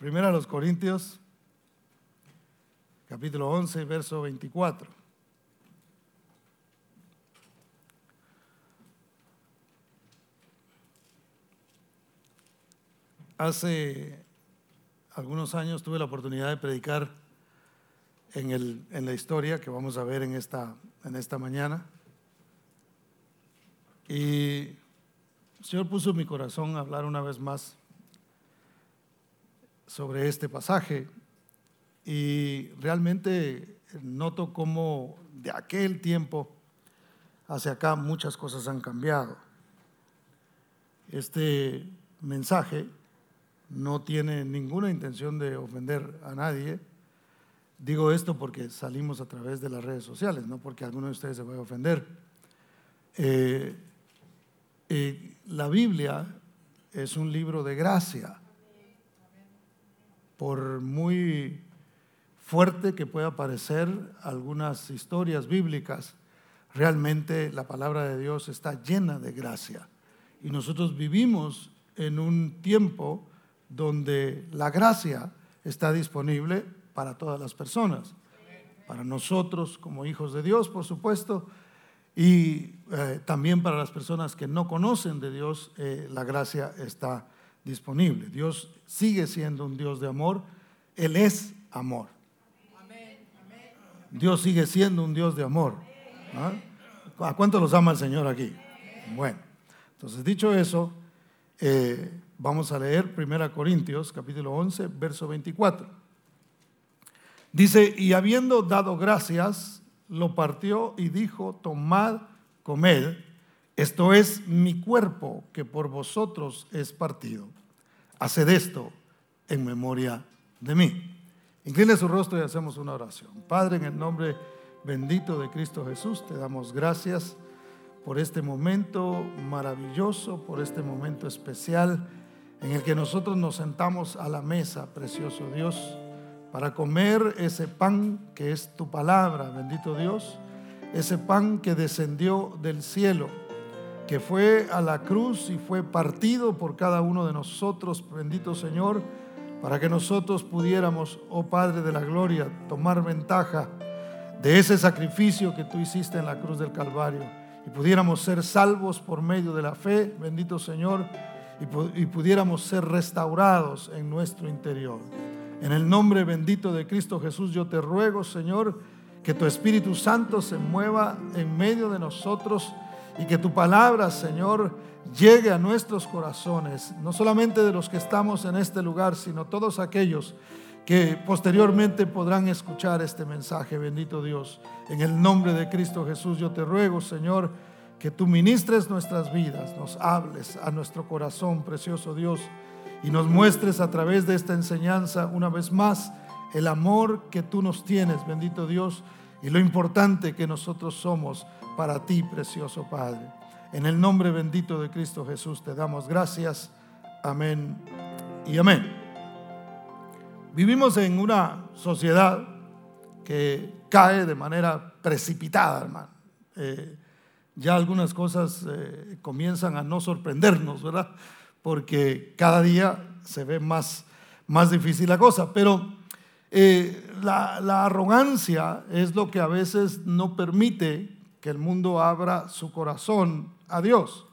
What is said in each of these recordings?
Primera a los Corintios, capítulo 11, verso 24. Hace algunos años tuve la oportunidad de predicar en, el, en la historia que vamos a ver en esta, en esta mañana. Y el Señor puso mi corazón a hablar una vez más sobre este pasaje y realmente noto cómo de aquel tiempo hacia acá muchas cosas han cambiado. Este mensaje no tiene ninguna intención de ofender a nadie. Digo esto porque salimos a través de las redes sociales, no porque alguno de ustedes se vaya a ofender. Eh, eh, la Biblia es un libro de gracia por muy fuerte que pueda parecer algunas historias bíblicas, realmente la palabra de Dios está llena de gracia. Y nosotros vivimos en un tiempo donde la gracia está disponible para todas las personas, para nosotros como hijos de Dios, por supuesto, y eh, también para las personas que no conocen de Dios, eh, la gracia está disponible. Dios sigue siendo un Dios de amor. Él es amor. Dios sigue siendo un Dios de amor. ¿Ah? ¿A cuánto los ama el Señor aquí? Bueno, entonces dicho eso, eh, vamos a leer 1 Corintios capítulo 11, verso 24. Dice, y habiendo dado gracias, lo partió y dijo, tomad, comed esto es mi cuerpo que por vosotros es partido. Haced esto en memoria de mí. Incline su rostro y hacemos una oración. Padre, en el nombre bendito de Cristo Jesús, te damos gracias por este momento maravilloso, por este momento especial en el que nosotros nos sentamos a la mesa, precioso Dios, para comer ese pan que es tu palabra, bendito Dios, ese pan que descendió del cielo que fue a la cruz y fue partido por cada uno de nosotros, bendito Señor, para que nosotros pudiéramos, oh Padre de la Gloria, tomar ventaja de ese sacrificio que tú hiciste en la cruz del Calvario y pudiéramos ser salvos por medio de la fe, bendito Señor, y, pudiéramos ser restaurados en nuestro interior. En el nombre bendito de Cristo Jesús, yo te ruego, Señor, que tu Espíritu Santo se mueva en medio de nosotros y que tu palabra, Señor, llegue a nuestros corazones, no solamente de los que estamos en este lugar, sino todos aquellos que posteriormente podrán escuchar este mensaje, bendito Dios. En el nombre de Cristo Jesús yo te ruego, Señor, que tú ministres nuestras vidas, nos hables a nuestro corazón, precioso Dios, y nos muestres a través de esta enseñanza una vez más el amor que tú nos tienes, bendito Dios, y lo importante que nosotros somos para ti, precioso Padre. En el nombre bendito de Cristo Jesús te damos gracias. Amén y amén. Vivimos en una sociedad que cae de manera precipitada, hermano. Eh, ya algunas cosas eh, comienzan a no sorprendernos, ¿verdad? Porque cada día se ve más, más difícil la cosa. Pero eh, la, la arrogancia es lo que a veces no permite que el mundo abra su corazón a Dios.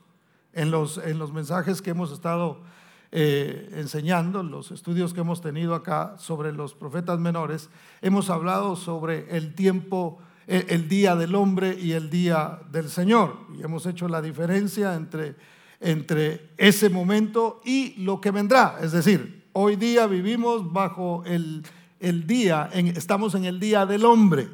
En los, en los mensajes que hemos estado eh, enseñando, los estudios que hemos tenido acá sobre los profetas menores, hemos hablado sobre el tiempo, el, el día del hombre y el día del Señor. Y hemos hecho la diferencia entre, entre ese momento y lo que vendrá. Es decir, hoy día vivimos bajo el, el día, estamos en el día del hombre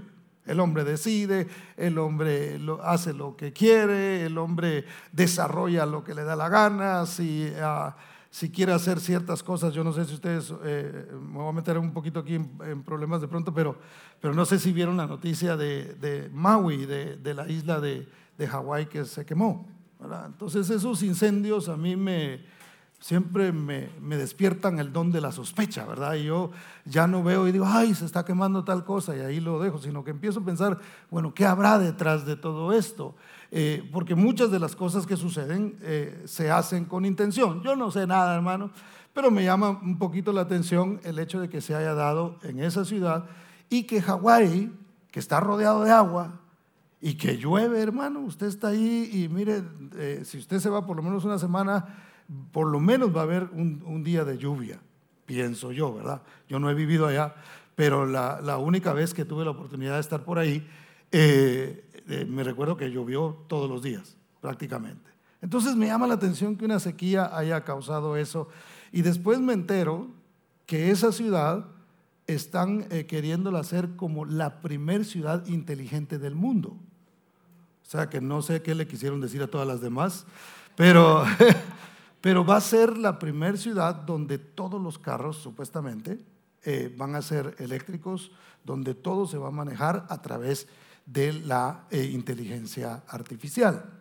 el hombre decide, el hombre hace lo que quiere, el hombre desarrolla lo que le da la gana, si, ah, si quiere hacer ciertas cosas, yo no sé si ustedes, eh, me voy a meter un poquito aquí en, problemas de pronto, pero, pero no sé si vieron la noticia de, de Maui, de, de, la isla de, de Hawái que se quemó. Entonces esos incendios a mí me, siempre me, despiertan el don de la sospecha, ¿verdad? Y yo ya no veo y digo, ay, se está quemando tal cosa y ahí lo dejo, sino que empiezo a pensar, bueno, ¿qué habrá detrás de todo esto? Eh, porque muchas de las cosas que suceden eh, se hacen con intención. Yo no sé nada, hermano, pero me llama un poquito la atención el hecho de que se haya dado en esa ciudad y que Hawái, que está rodeado de agua y que llueve, hermano, usted está ahí y mire, eh, si usted se va por lo menos una semana, por lo menos va a haber un, día de lluvia, pienso yo, ¿verdad? Yo no he vivido allá, pero la, única vez que tuve la oportunidad de estar por ahí, eh, eh, me recuerdo que llovió todos los días, prácticamente. Entonces me llama la atención que una sequía haya causado eso. Y después me entero que esa ciudad están eh, queriéndola hacer como la primer ciudad inteligente del mundo. O sea que no sé qué le quisieron decir a todas las demás, pero, pero va a ser la primer ciudad donde todos los carros, supuestamente, eh, van a ser eléctricos, donde todo se va a manejar a través de la eh, inteligencia artificial.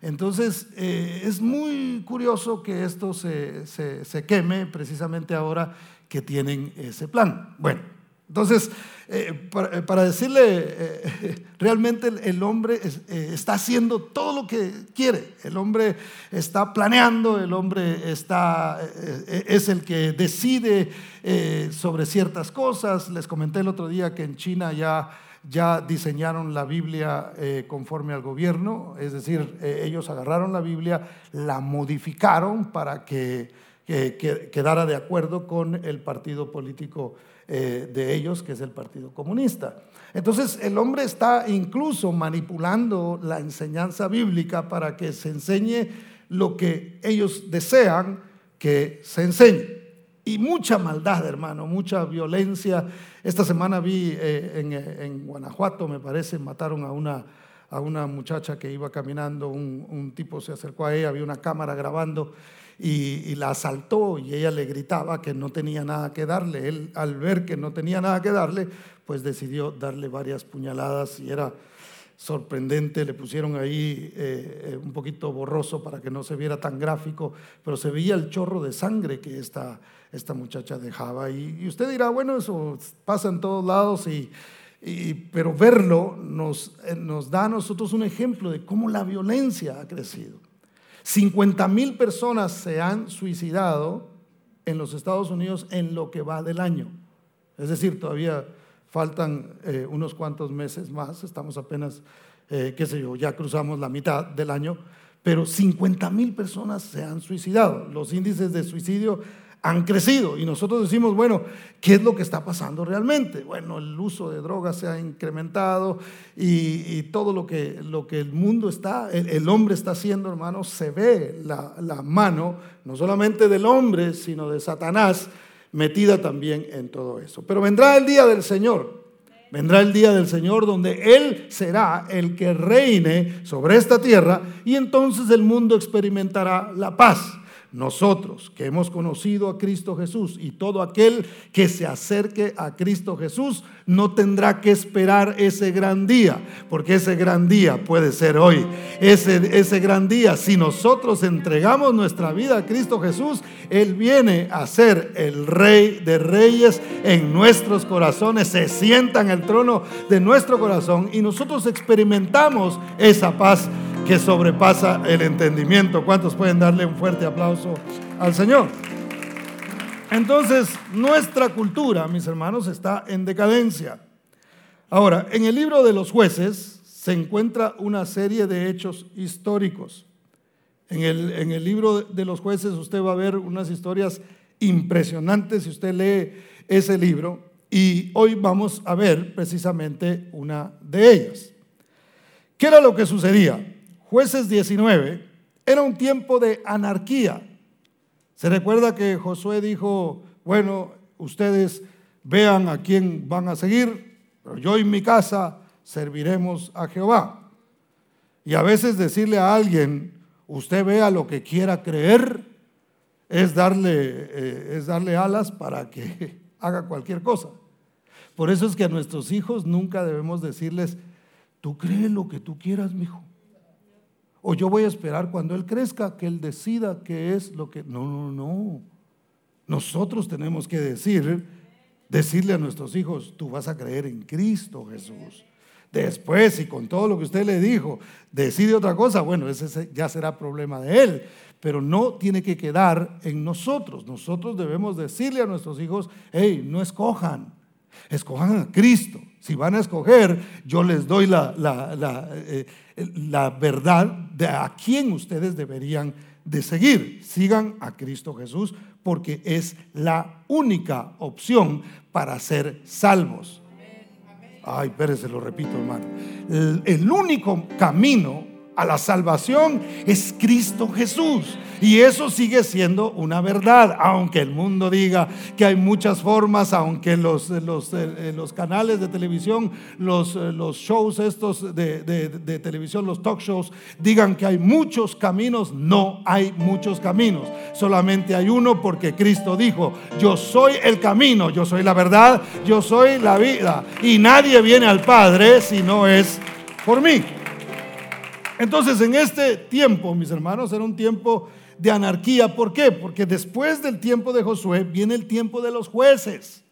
Entonces, es muy curioso que esto se, se queme precisamente ahora que tienen ese plan. Bueno, entonces, eh, eh, para, decirle, eh, realmente el, hombre está haciendo todo lo que quiere, el hombre está planeando, el hombre está, es el que decide sobre ciertas cosas. Les comenté el otro día que en China ya, ya diseñaron la Biblia conforme al gobierno, es decir, ellos agarraron la Biblia, la modificaron para que que, quedara de acuerdo con el partido político eh, de ellos, que es el Partido Comunista. Entonces el hombre está incluso manipulando la enseñanza bíblica para que se enseñe lo que ellos desean que se enseñe. Y mucha maldad, hermano, mucha violencia. Esta semana vi eh, en, Guanajuato, me parece, mataron a una, a una muchacha que iba caminando, un, un tipo se acercó a ella, había una cámara grabando y, la asaltó y ella le gritaba que no tenía nada que darle. Él al ver que no tenía nada que darle, pues decidió darle varias puñaladas y era sorprendente, le pusieron ahí eh, eh, un poquito borroso para que no se viera tan gráfico, pero se veía el chorro de sangre que esta, esta muchacha dejaba. Y, usted dirá, bueno, eso pasa en todos lados, y, pero verlo nos, eh, nos da a nosotros un ejemplo de cómo la violencia ha crecido. 50 mil personas se han suicidado en los Estados Unidos en lo que va del año. Es decir, todavía faltan eh, unos cuantos meses más, estamos apenas, eh, qué sé yo, ya cruzamos la mitad del año, pero 50 mil personas se han suicidado. Los índices de suicidio han crecido y nosotros decimos, bueno, ¿qué es lo que está pasando realmente? Bueno, el uso de drogas se ha incrementado y, todo lo que, lo que el mundo está, el, hombre está haciendo, hermano, se ve la, la mano, no solamente del hombre, sino de Satanás, metida también en todo eso. Pero vendrá el día del Señor. Vendrá el día del Señor donde Él será el que reine sobre esta tierra y entonces el mundo experimentará la paz. Nosotros que hemos conocido a Cristo Jesús y todo aquel que se acerque a Cristo Jesús no tendrá que esperar ese gran día, porque ese gran día puede ser hoy. Ese, ese gran día, si nosotros entregamos nuestra vida a Cristo Jesús, Él viene a ser el Rey de Reyes en nuestros corazones, se sienta en el trono de nuestro corazón y nosotros experimentamos esa paz que sobrepasa el entendimiento. ¿Cuántos pueden darle un fuerte aplauso al Señor? Entonces, nuestra cultura, mis hermanos, está en decadencia. Ahora, en el libro de los jueces se encuentra una serie de hechos históricos. En el, en el libro de los jueces usted va a ver unas historias impresionantes si usted lee ese libro y hoy vamos a ver precisamente una de ellas. ¿Qué era lo que sucedía? Jueces 19, era un tiempo de anarquía. Se recuerda que Josué dijo, bueno, ustedes vean a quién van a seguir, pero yo y mi casa serviremos a Jehová. Y a veces decirle a alguien, usted vea lo que quiera creer, es darle, eh, es darle alas para que haga cualquier cosa. Por eso es que a nuestros hijos nunca debemos decirles, tú crees lo que tú quieras, mi hijo. O yo voy a esperar cuando Él crezca que Él decida qué es lo que... No, no, no. Nosotros tenemos que decir, decirle a nuestros hijos, tú vas a creer en Cristo Jesús. Después, y con todo lo que usted le dijo, decide otra cosa, bueno, ese ya será problema de él. Pero no tiene que quedar en nosotros. Nosotros debemos decirle a nuestros hijos, hey, no escojan, escojan a Cristo. Si van a escoger, yo les doy la, la, eh, la verdad de a quién ustedes deberían de seguir. Sigan a Cristo Jesús porque es la única opción para ser salvos. Ay, Pérez, se lo repito, hermano. el único camino a la salvación es Cristo Jesús. Y eso sigue siendo una verdad, aunque el mundo diga que hay muchas formas, aunque los, los, eh, los canales de televisión, los, eh, los shows estos de, de, televisión, los talk shows, digan que hay muchos caminos, no hay muchos caminos. Solamente hay uno porque Cristo dijo, yo soy el camino, yo soy la verdad, yo soy la vida. Y nadie viene al Padre si no es por mí. Entonces, en este tiempo, mis hermanos, era un tiempo de anarquía. ¿Por qué? Porque después del tiempo de Josué viene el tiempo de los jueces,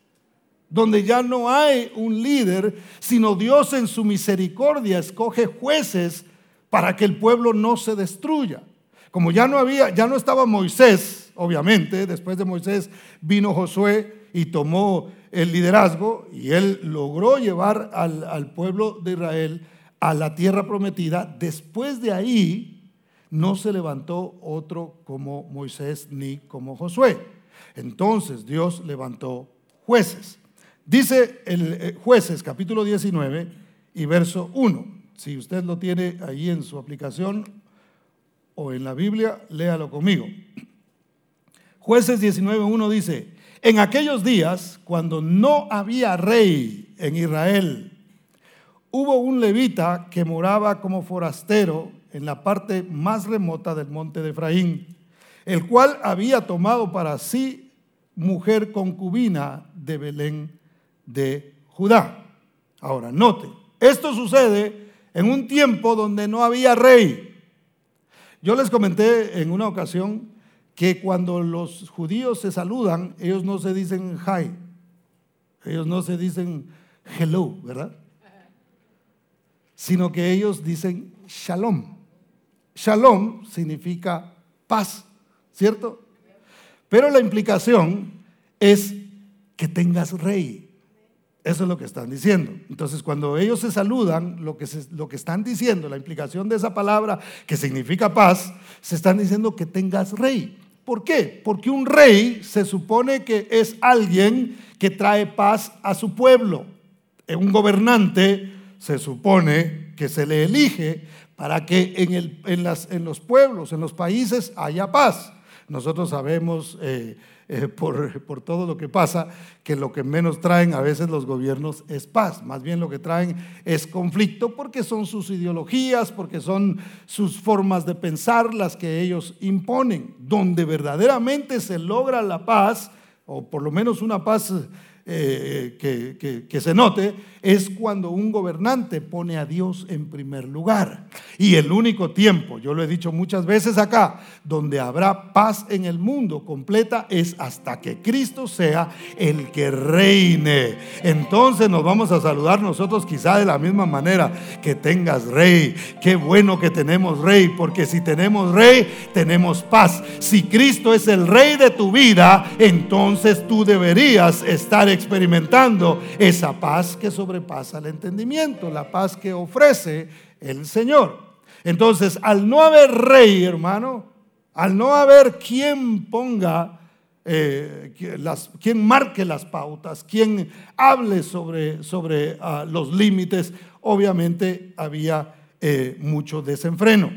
donde ya no hay un líder, sino Dios en su misericordia escoge jueces para que el pueblo no se destruya. Como ya no había, ya no estaba Moisés, obviamente, después de Moisés vino Josué y tomó el liderazgo y él logró llevar al, al pueblo de Israel a la tierra prometida, después de ahí no se levantó otro como Moisés ni como Josué. Entonces Dios levantó jueces. Dice el eh, jueces capítulo 19 y verso 1. Si usted lo tiene ahí en su aplicación o en la Biblia, léalo conmigo. Jueces 19.1 dice, en aquellos días, cuando no había rey en Israel, hubo un levita que moraba como forastero en la parte más remota del monte de Efraín, el cual había tomado para sí mujer concubina de Belén de Judá. Ahora, note, esto sucede en un tiempo donde no había rey. Yo les comenté en una ocasión que cuando los judíos se saludan, ellos no se dicen hi, ellos no se dicen hello, ¿verdad? sino que ellos dicen shalom. Shalom significa paz, ¿cierto? Pero la implicación es que tengas rey. Eso es lo que están diciendo. Entonces, cuando ellos se saludan, lo que, lo que están diciendo, la implicación de esa palabra que significa paz, se están diciendo que tengas rey. ¿Por qué? Porque un rey se supone que es alguien que trae paz a su pueblo. Un gobernante se supone que se le elige para que en, el, en, las, en los pueblos, en los países, haya paz. Nosotros sabemos eh, eh, por, por, todo lo que pasa que lo que menos traen a veces los gobiernos es paz, más bien lo que traen es conflicto porque son sus ideologías, porque son sus formas de pensar las que ellos imponen. Donde verdaderamente se logra la paz, o por lo menos una paz eh, que, se note es cuando un gobernante pone a Dios en primer lugar. Y el único tiempo, yo lo he dicho muchas veces acá, donde habrá paz en el mundo completa es hasta que Cristo sea el que reine. Entonces nos vamos a saludar nosotros quizá de la misma manera, que tengas rey. Qué bueno que tenemos rey, porque si tenemos rey, tenemos paz. Si Cristo es el rey de tu vida, entonces tú deberías estar experimentando esa paz que sobrepasa el entendimiento, la paz que ofrece el Señor. Entonces, al no haber rey, hermano, al no haber quien ponga, eh, las, quien marque las pautas, quien hable sobre, sobre ah, los límites, obviamente había eh, mucho desenfreno.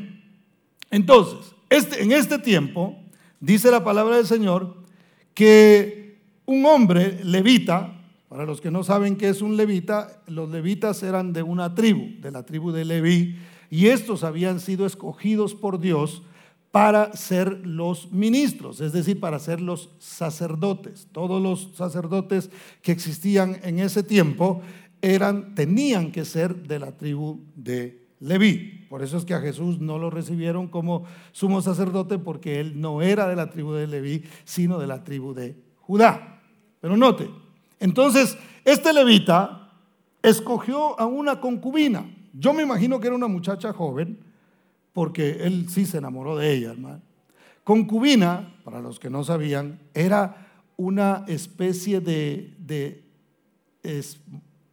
Entonces, este, en este tiempo, dice la palabra del Señor, que un hombre levita, para los que no saben qué es un levita, los levitas eran de una tribu, de la tribu de Leví, y estos habían sido escogidos por Dios para ser los ministros, es decir, para ser los sacerdotes. Todos los sacerdotes que existían en ese tiempo eran, tenían que ser de la tribu de Leví. Por eso es que a Jesús no lo recibieron como sumo sacerdote porque él no era de la tribu de Leví, sino de la tribu de Judá. Pero note, entonces este levita escogió a una concubina. Yo me imagino que era una muchacha joven, porque él sí se enamoró de ella, hermano. Concubina, para los que no sabían, era una especie de,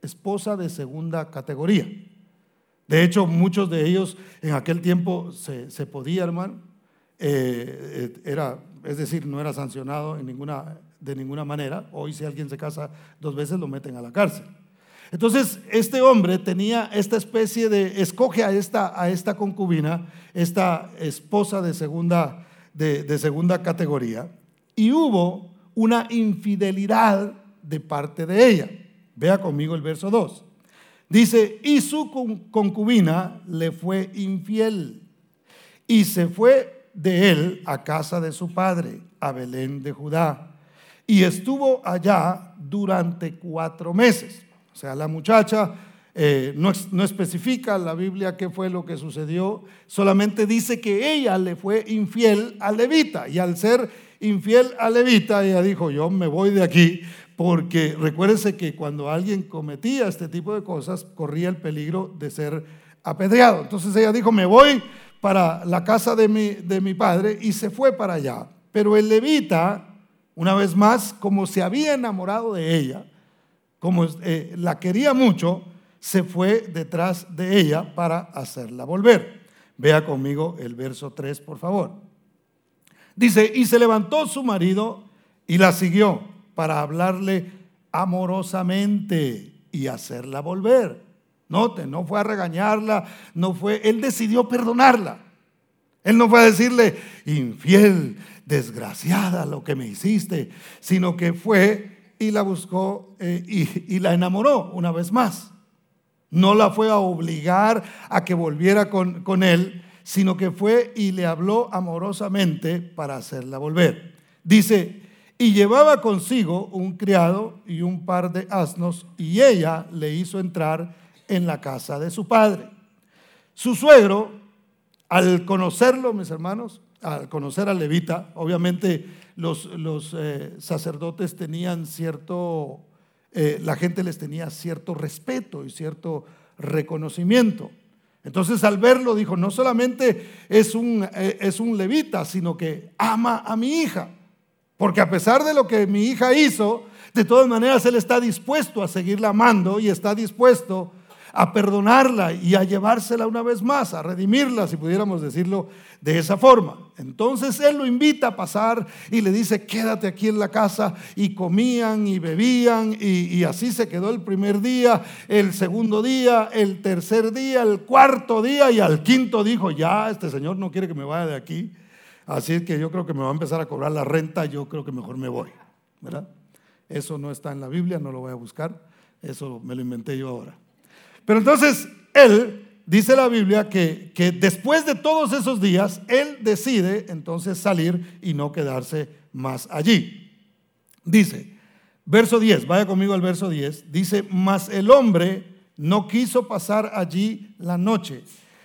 esposa de segunda categoría. De hecho, muchos de ellos en aquel tiempo se, podía, hermano, eh, eh, era, es decir, no era sancionado en ninguna, de ninguna manera. Hoy si alguien se casa dos veces lo meten a la cárcel. Entonces, este hombre tenía esta especie de, escoge a esta, a esta concubina, esta esposa de segunda, de, segunda categoría, y hubo una infidelidad de parte de ella. Vea conmigo el verso 2. Dice, y su concubina le fue infiel y se fue de él a casa de su padre, a Belén de Judá, y estuvo allá durante cuatro meses. O sea, la muchacha eh, no, no, especifica la Biblia qué fue lo que sucedió, solamente dice que ella le fue infiel a Levita y al ser infiel a Levita, ella dijo, yo me voy de aquí, porque recuérdense que cuando alguien cometía este tipo de cosas, corría el peligro de ser apedreado. Entonces ella dijo, me voy para la casa de mi, de mi padre y se fue para allá. Pero el levita, una vez más, como se había enamorado de ella, como eh, la quería mucho, se fue detrás de ella para hacerla volver. Vea conmigo el verso 3, por favor. Dice, y se levantó su marido y la siguió para hablarle amorosamente y hacerla volver. Note, no fue a regañarla, no fue, él decidió perdonarla. Él no fue a decirle, infiel, desgraciada lo que me hiciste, sino que fue y la buscó eh, y, la enamoró una vez más. No la fue a obligar a que volviera con, con él, sino que fue y le habló amorosamente para hacerla volver. Dice, y llevaba consigo un criado y un par de asnos, y ella le hizo entrar en la casa de su padre. Su suegro, al conocerlo, mis hermanos, al conocer a Levita, obviamente los, los eh, sacerdotes tenían cierto, eh, la gente les tenía cierto respeto y cierto reconocimiento. Entonces al verlo dijo, no solamente es un, eh, es un levita, sino que ama a mi hija. Porque a pesar de lo que mi hija hizo, de todas maneras él está dispuesto a seguirla amando y está dispuesto a perdonarla y a llevársela una vez más, a redimirla, si pudiéramos decirlo de esa forma. Entonces él lo invita a pasar y le dice, quédate aquí en la casa. Y comían y bebían y, así se quedó el primer día, el segundo día, el tercer día, el cuarto día y al quinto dijo, ya, este señor no quiere que me vaya de aquí. Así es que yo creo que me va a empezar a cobrar la renta, yo creo que mejor me voy. ¿verdad? Eso no está en la Biblia, no lo voy a buscar, eso me lo inventé yo ahora. Pero entonces él, dice la Biblia, que, que después de todos esos días, él decide entonces salir y no quedarse más allí. Dice, verso 10, vaya conmigo al verso 10, dice, mas el hombre no quiso pasar allí la noche,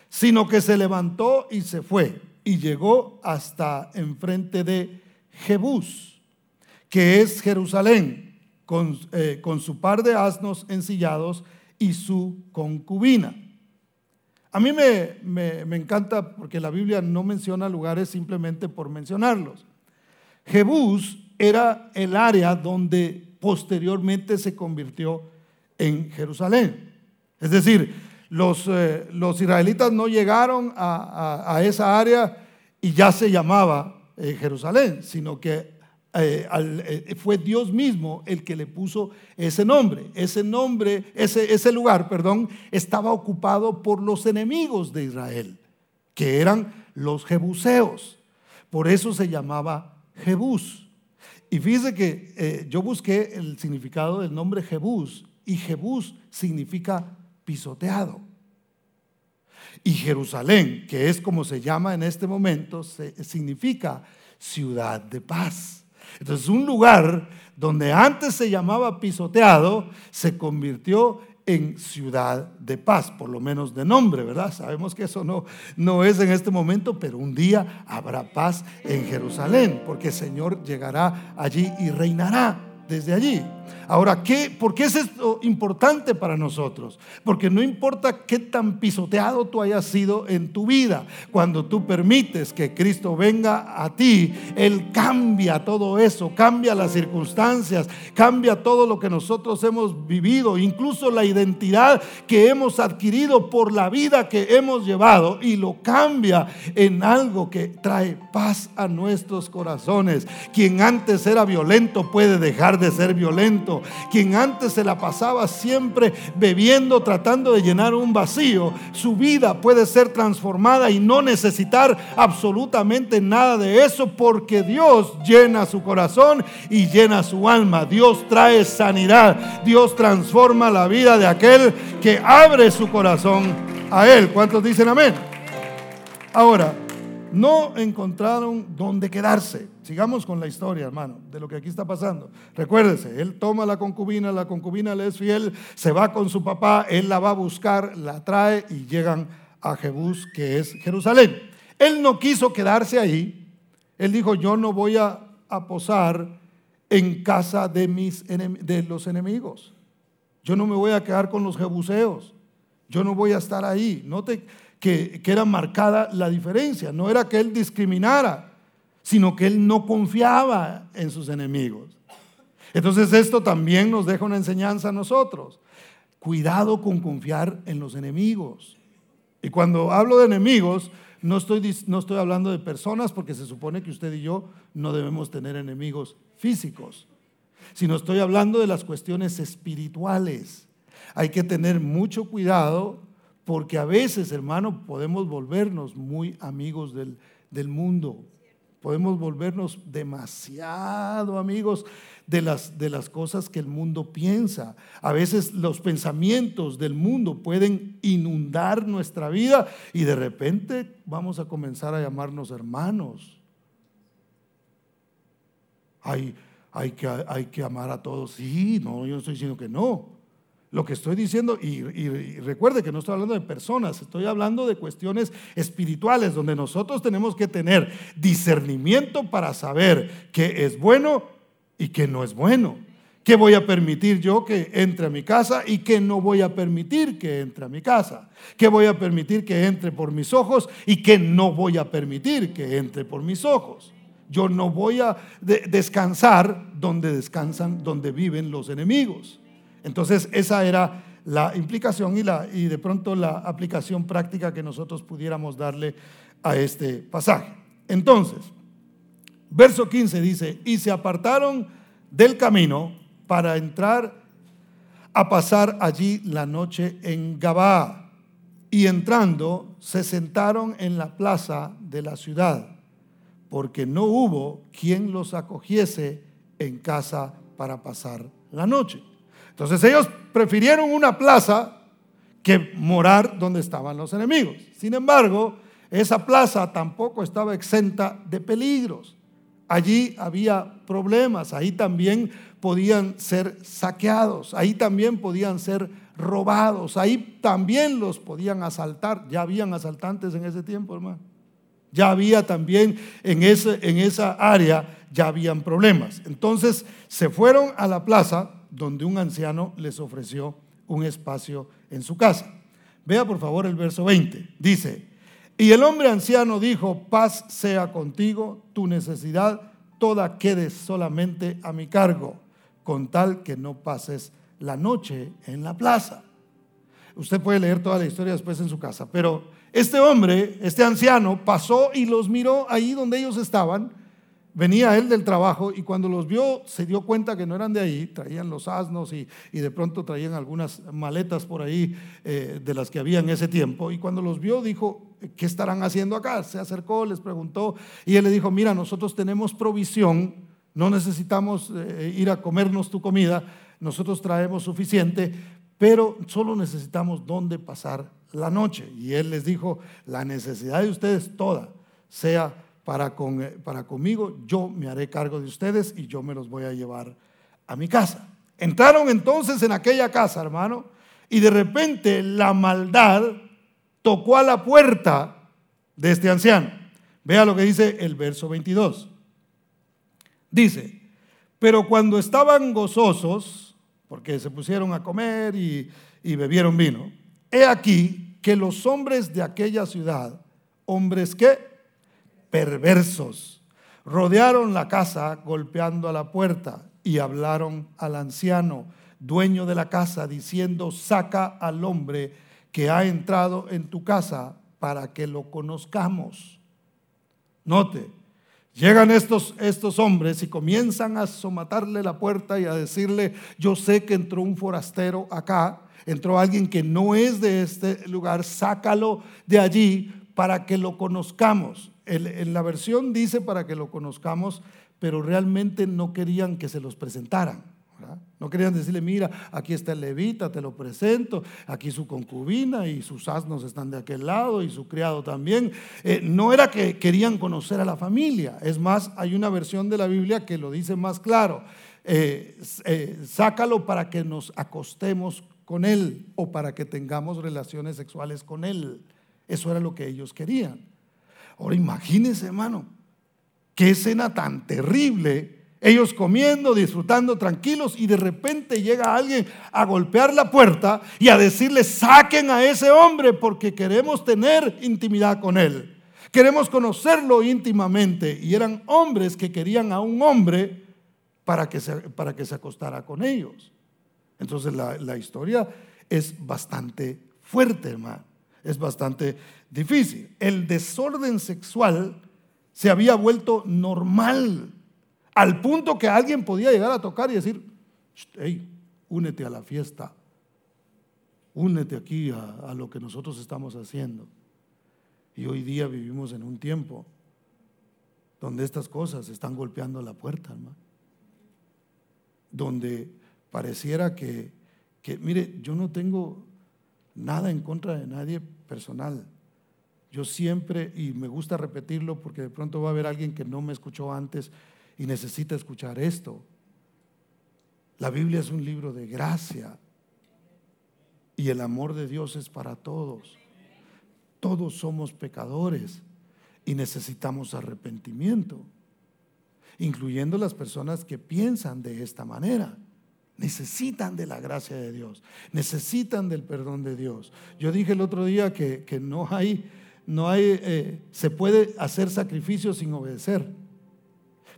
sino que se levantó y se fue y llegó hasta enfrente de Jebús, que es Jerusalén, con, eh, con su par de asnos ensillados y su concubina. A mí me, me, encanta porque la Biblia no menciona lugares simplemente por mencionarlos. Jebús era el área donde posteriormente se convirtió en Jerusalén. Es decir, los, eh, los israelitas no llegaron a, esa área y ya se llamaba eh, Jerusalén, sino que eh, eh, fue Dios mismo el que le puso ese nombre. Ese nombre, ese, lugar, perdón, estaba ocupado por los enemigos de Israel, que eran los jebuseos. Por eso se llamaba Jebús. Y fíjese que eh, yo busqué el significado del nombre Jebús y Jebús significa pisoteado. Y Jerusalén, que es como se llama en este momento, significa ciudad de paz. Entonces un lugar donde antes se llamaba pisoteado se convirtió en ciudad de paz, por lo menos de nombre, ¿verdad? Sabemos que eso no, no es en este momento, pero un día habrá paz en Jerusalén, porque el Señor llegará allí y reinará desde allí. Ahora, ¿qué, ¿por qué es esto importante para nosotros? Porque no importa qué tan pisoteado tú hayas sido en tu vida, cuando tú permites que Cristo venga a ti, Él cambia todo eso, cambia las circunstancias, cambia todo lo que nosotros hemos vivido, incluso la identidad que hemos adquirido por la vida que hemos llevado y lo cambia en algo que trae paz a nuestros corazones. Quien antes era violento puede dejar de ser violento quien antes se la pasaba siempre bebiendo, tratando de llenar un vacío, su vida puede ser transformada y no necesitar absolutamente nada de eso porque Dios llena su corazón y llena su alma. Dios trae sanidad. Dios transforma la vida de aquel que abre su corazón a Él. ¿Cuántos dicen amén? Ahora, no encontraron dónde quedarse. Sigamos con la historia, hermano, de lo que aquí está pasando. Recuérdese, él toma la concubina, la concubina le es fiel, se va con su papá, él la va a buscar, la trae y llegan a Jebús, que es Jerusalén. Él no quiso quedarse ahí. Él dijo, yo no voy a, posar en casa de, mis, de los enemigos. Yo no me voy a quedar con los jebuseos. Yo no voy a estar ahí. Note que, que era marcada la diferencia. No era que él discriminara sino que él no confiaba en sus enemigos. Entonces esto también nos deja una enseñanza a nosotros. Cuidado con confiar en los enemigos. Y cuando hablo de enemigos, no estoy, no estoy hablando de personas porque se supone que usted y yo no debemos tener enemigos físicos, sino estoy hablando de las cuestiones espirituales. Hay que tener mucho cuidado porque a veces, hermano, podemos volvernos muy amigos del, del mundo. Podemos volvernos demasiado amigos de las, de las cosas que el mundo piensa. A veces los pensamientos del mundo pueden inundar nuestra vida y de repente vamos a comenzar a llamarnos hermanos. Hay, hay, que, hay que amar a todos. Sí, no, yo estoy diciendo que no. Lo que estoy diciendo, y, recuerde que no estoy hablando de personas, estoy hablando de cuestiones espirituales, donde nosotros tenemos que tener discernimiento para saber qué es bueno y qué no es bueno. ¿Qué voy a permitir yo que entre a mi casa y qué no voy a permitir que entre a mi casa? ¿Qué voy a permitir que entre por mis ojos y qué no voy a permitir que entre por mis ojos? Yo no voy a descansar donde descansan, donde viven los enemigos. Entonces, esa era la implicación y, la, y de pronto la aplicación práctica que nosotros pudiéramos darle a este pasaje. Entonces, verso 15 dice, y se apartaron del camino para entrar a pasar allí la noche en Gabá. Y entrando, se sentaron en la plaza de la ciudad, porque no hubo quien los acogiese en casa para pasar la noche. Entonces ellos prefirieron una plaza que morar donde estaban los enemigos. Sin embargo, esa plaza tampoco estaba exenta de peligros. Allí había problemas, ahí también podían ser saqueados, ahí también podían ser robados, ahí también los podían asaltar. Ya habían asaltantes en ese tiempo, hermano. Ya había también en, ese, en esa área, ya habían problemas. Entonces se fueron a la plaza donde un anciano les ofreció un espacio en su casa. Vea por favor el verso 20. Dice, y el hombre anciano dijo, paz sea contigo, tu necesidad toda quede solamente a mi cargo, con tal que no pases la noche en la plaza. Usted puede leer toda la historia después en su casa, pero este hombre, este anciano, pasó y los miró ahí donde ellos estaban venía él del trabajo y cuando los vio se dio cuenta que no eran de ahí, traían los asnos y, de pronto traían algunas maletas por ahí eh, de las que había en ese tiempo. Y cuando los vio dijo, ¿qué estarán haciendo acá? Se acercó, les preguntó y él le dijo, mira, nosotros tenemos provisión, no necesitamos eh, ir a comernos tu comida, nosotros traemos suficiente, pero solo necesitamos dónde pasar la noche. Y él les dijo, la necesidad de ustedes toda sea para, con, eh, para conmigo, yo me haré cargo de ustedes y yo me los voy a llevar a mi casa. Entraron entonces en aquella casa, hermano, y de repente la maldad tocó a la puerta de este anciano. Vea lo que dice el verso 22. Dice, Pero cuando estaban gozosos, porque se pusieron a comer y, y bebieron vino, he aquí que los hombres de aquella ciudad, hombres que perversos, rodearon la casa golpeando a la puerta y hablaron al anciano, dueño de la casa, diciendo, saca al hombre que ha entrado en tu casa para que lo conozcamos. Note, llegan estos, estos hombres y comienzan a somatarle la puerta y a decirle, yo sé que entró un forastero acá, entró alguien que no es de este lugar, sácalo de allí para que lo conozcamos. En la versión dice para que lo conozcamos, pero realmente no querían que se los presentaran. No querían decirle, mira, aquí está el levita, te lo presento, aquí su concubina y sus asnos están de aquel lado y su criado también. Eh, no era que querían conocer a la familia, es más, hay una versión de la Biblia que lo dice más claro. Eh, eh, sácalo para que nos acostemos con él o para que tengamos relaciones sexuales con él. Eso era lo que ellos querían. Ahora imagínense, hermano, qué escena tan terrible ellos comiendo, disfrutando tranquilos y de repente llega alguien a golpear la puerta y a decirle, saquen a ese hombre porque queremos tener intimidad con él. Queremos conocerlo íntimamente. Y eran hombres que querían a un hombre para que se, para que se acostara con ellos. Entonces la, la historia es bastante fuerte, hermano. Es bastante difícil. El desorden sexual se había vuelto normal al punto que alguien podía llegar a tocar y decir, hey, únete a la fiesta, únete aquí a, lo que nosotros estamos haciendo. Y hoy día vivimos en un tiempo donde estas cosas están golpeando la puerta, hermano. Donde pareciera que, que, mire, yo no tengo nada en contra de nadie personal. Yo siempre, y me gusta repetirlo porque de pronto va a haber alguien que no me escuchó antes, y necesita escuchar esto. La Biblia es un libro de gracia y el amor de Dios es para todos. Todos somos pecadores y necesitamos arrepentimiento, incluyendo las personas que piensan de esta manera. Necesitan de la gracia de Dios, necesitan del perdón de Dios. Yo dije el otro día que, no hay, no hay, eh, se puede hacer sacrificio sin obedecer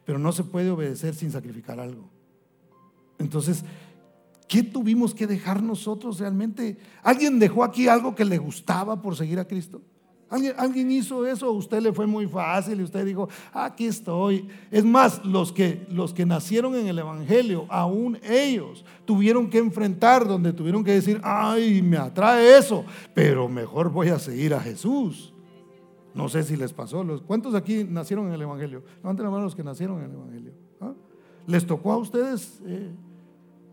pero no se puede obedecer sin sacrificar algo. Entonces, ¿qué tuvimos que dejar nosotros realmente? ¿Alguien dejó aquí algo que le gustaba por seguir a Cristo? ¿Alguien, ¿Alguien, hizo eso? ¿A usted le fue muy fácil y usted dijo, aquí estoy? Es más, los que, los que nacieron en el Evangelio, aún ellos tuvieron que enfrentar donde tuvieron que decir, ay, me atrae eso, pero mejor voy a seguir a Jesús. No sé si les pasó. ¿Cuántos aquí nacieron en el Evangelio? Levanten la mano los que nacieron en el Evangelio. ¿ah? ¿Les tocó a ustedes eh,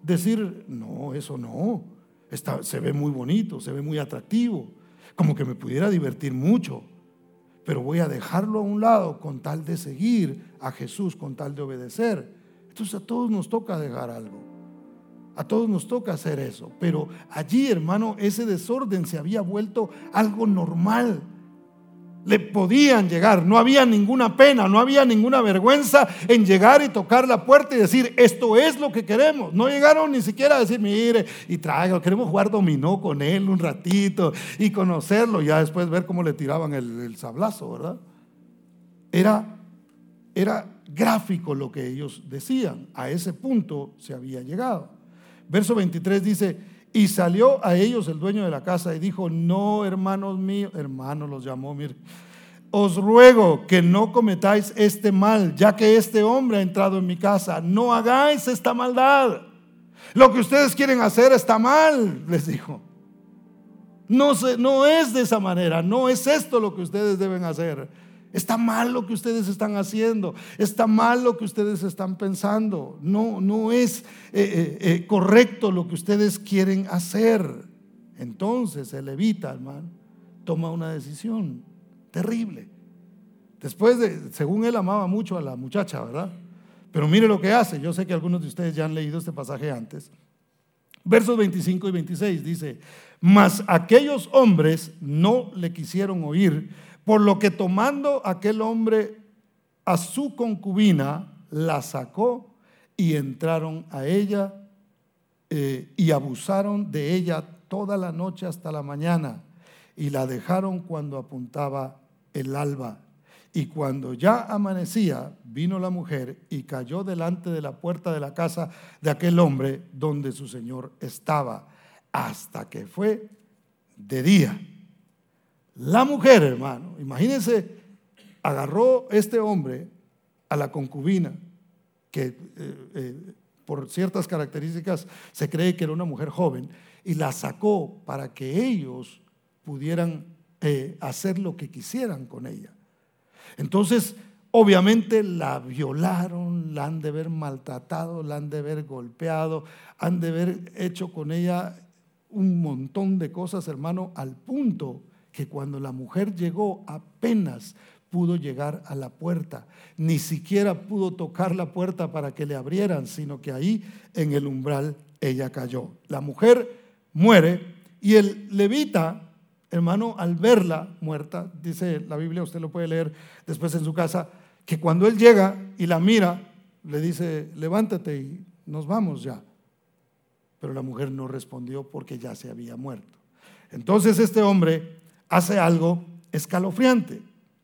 decir, no, eso no? Está, se ve muy bonito, se ve muy atractivo, como que me pudiera divertir mucho, pero voy a dejarlo a un lado con tal de seguir a Jesús, con tal de obedecer. Entonces a todos nos toca dejar algo. A todos nos toca hacer eso. Pero allí, hermano, ese desorden se había vuelto algo normal le podían llegar, no había ninguna pena, no había ninguna vergüenza en llegar y tocar la puerta y decir, esto es lo que queremos. No llegaron ni siquiera a decir, mire, y traigo, queremos jugar dominó con él un ratito y conocerlo, ya después ver cómo le tiraban el, sablazo, ¿verdad? Era, era gráfico lo que ellos decían, a ese punto se había llegado. Verso 23 dice, y salió a ellos el dueño de la casa y dijo, no, hermanos míos, hermanos los llamó, mire, os ruego que no cometáis este mal, ya que este hombre ha entrado en mi casa. No hagáis esta maldad. Lo que ustedes quieren hacer está mal, les dijo. No, no es de esa manera, no es esto lo que ustedes deben hacer. Está mal lo que ustedes están haciendo. Está mal lo que ustedes están pensando. No, no es eh, eh, eh, correcto lo que ustedes quieren hacer. Entonces el levita, hermano, toma una decisión terrible. Después de, según él amaba mucho a la muchacha, ¿verdad? Pero mire lo que hace. Yo sé que algunos de ustedes ya han leído este pasaje antes. Versos 25 y 26 dice, mas aquellos hombres no le quisieron oír por lo que tomando aquel hombre a su concubina, la sacó y entraron a ella eh, y abusaron de ella toda la noche hasta la mañana y la dejaron cuando apuntaba el alba. Y cuando ya amanecía, vino la mujer y cayó delante de la puerta de la casa de aquel hombre donde su señor estaba, hasta que fue de día. La mujer, hermano, imagínense, agarró este hombre a la concubina, que eh, eh, por ciertas características se cree que era una mujer joven, y la sacó para que ellos pudieran eh, hacer lo que quisieran con ella. Entonces, obviamente la violaron, la han de haber maltratado, la han de haber golpeado, han de haber hecho con ella un montón de cosas, hermano, al punto que cuando la mujer llegó apenas pudo llegar a la puerta, ni siquiera pudo tocar la puerta para que le abrieran, sino que ahí en el umbral ella cayó. La mujer muere y el levita, hermano, al verla muerta, dice la Biblia, usted lo puede leer después en su casa, que cuando él llega y la mira, le dice, levántate y nos vamos ya. Pero la mujer no respondió porque ya se había muerto. Entonces este hombre hace algo escalofriante,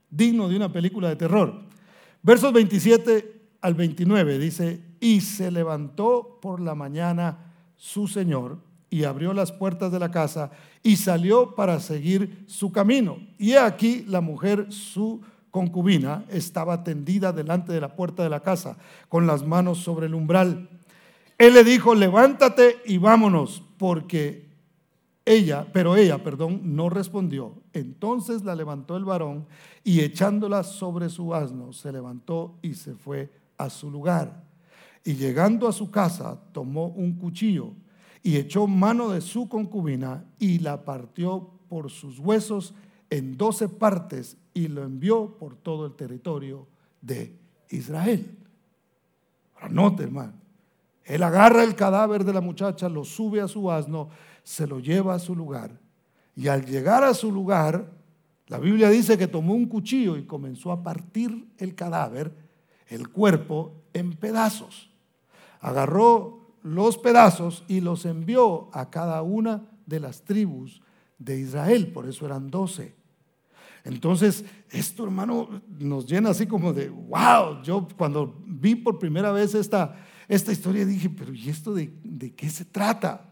digno de una película de terror. Versos 27 al 29 dice, y se levantó por la mañana su señor y abrió las puertas de la casa y salió para seguir su camino. Y aquí la mujer, su concubina, estaba tendida delante de la puerta de la casa, con las manos sobre el umbral. Él le dijo, levántate y vámonos, porque ella, pero ella, perdón, no respondió. Entonces la levantó el varón y echándola sobre su asno, se levantó y se fue a su lugar. Y llegando a su casa, tomó un cuchillo y echó mano de su concubina y la partió por sus huesos en doce partes y lo envió por todo el territorio de Israel. Ahora hermano, él agarra el cadáver de la muchacha, lo sube a su asno se lo lleva a su lugar. Y al llegar a su lugar, la Biblia dice que tomó un cuchillo y comenzó a partir el cadáver, el cuerpo, en pedazos. Agarró los pedazos y los envió a cada una de las tribus de Israel, por eso eran doce. Entonces, esto hermano nos llena así como de, wow, yo cuando vi por primera vez esta, esta historia dije, pero ¿y esto de, de qué se trata?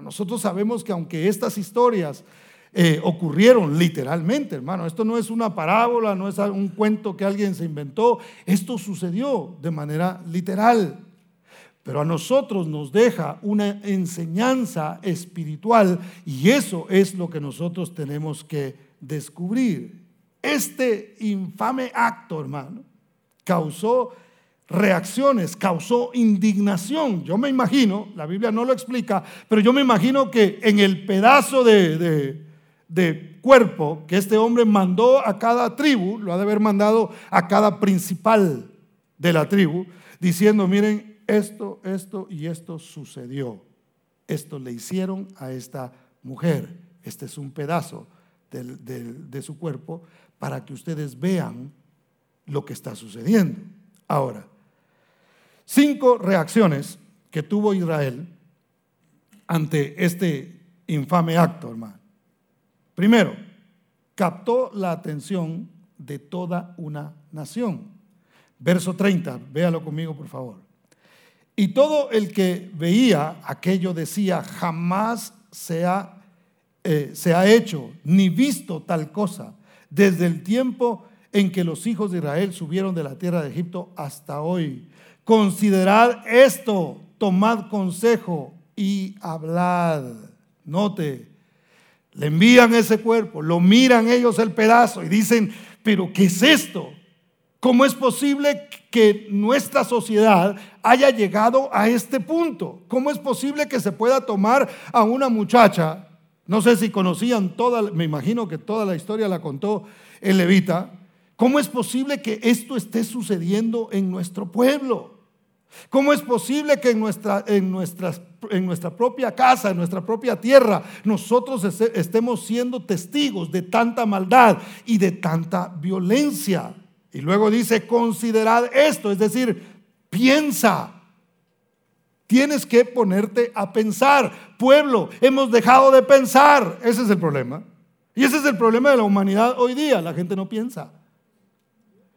Nosotros sabemos que aunque estas historias eh, ocurrieron literalmente, hermano, esto no es una parábola, no es un cuento que alguien se inventó, esto sucedió de manera literal. Pero a nosotros nos deja una enseñanza espiritual y eso es lo que nosotros tenemos que descubrir. Este infame acto, hermano, causó reacciones, causó indignación. Yo me imagino, la Biblia no lo explica, pero yo me imagino que en el pedazo de, cuerpo que este hombre mandó a cada tribu, lo ha de haber mandado a cada principal de la tribu, diciendo, miren, esto, esto y esto sucedió. Esto le hicieron a esta mujer. Este es un pedazo de su cuerpo para que ustedes vean lo que está sucediendo. Ahora, Cinco reacciones que tuvo Israel ante este infame acto, hermano. Primero, captó la atención de toda una nación. Verso 30, véalo conmigo por favor. Y todo el que veía aquello decía, jamás se ha, eh, se ha hecho ni visto tal cosa desde el tiempo en que los hijos de Israel subieron de la tierra de Egipto hasta hoy. Considerad esto, tomad consejo y hablad. Note, le envían ese cuerpo, lo miran ellos el pedazo y dicen, pero ¿qué es esto? ¿Cómo es posible que nuestra sociedad haya llegado a este punto? ¿Cómo es posible que se pueda tomar a una muchacha? No sé si conocían toda, me imagino que toda la historia la contó el levita. ¿Cómo es posible que esto esté sucediendo en nuestro pueblo? ¿Cómo es posible que en nuestra, en, en nuestra propia casa, en nuestra propia tierra, nosotros estemos siendo testigos de tanta maldad y de tanta violencia? Y luego dice, considerad esto, es decir, piensa, Tienes que ponerte a pensar. Pueblo, hemos dejado de pensar. Ese es el problema. Y ese es el problema de la humanidad hoy día. La gente no piensa.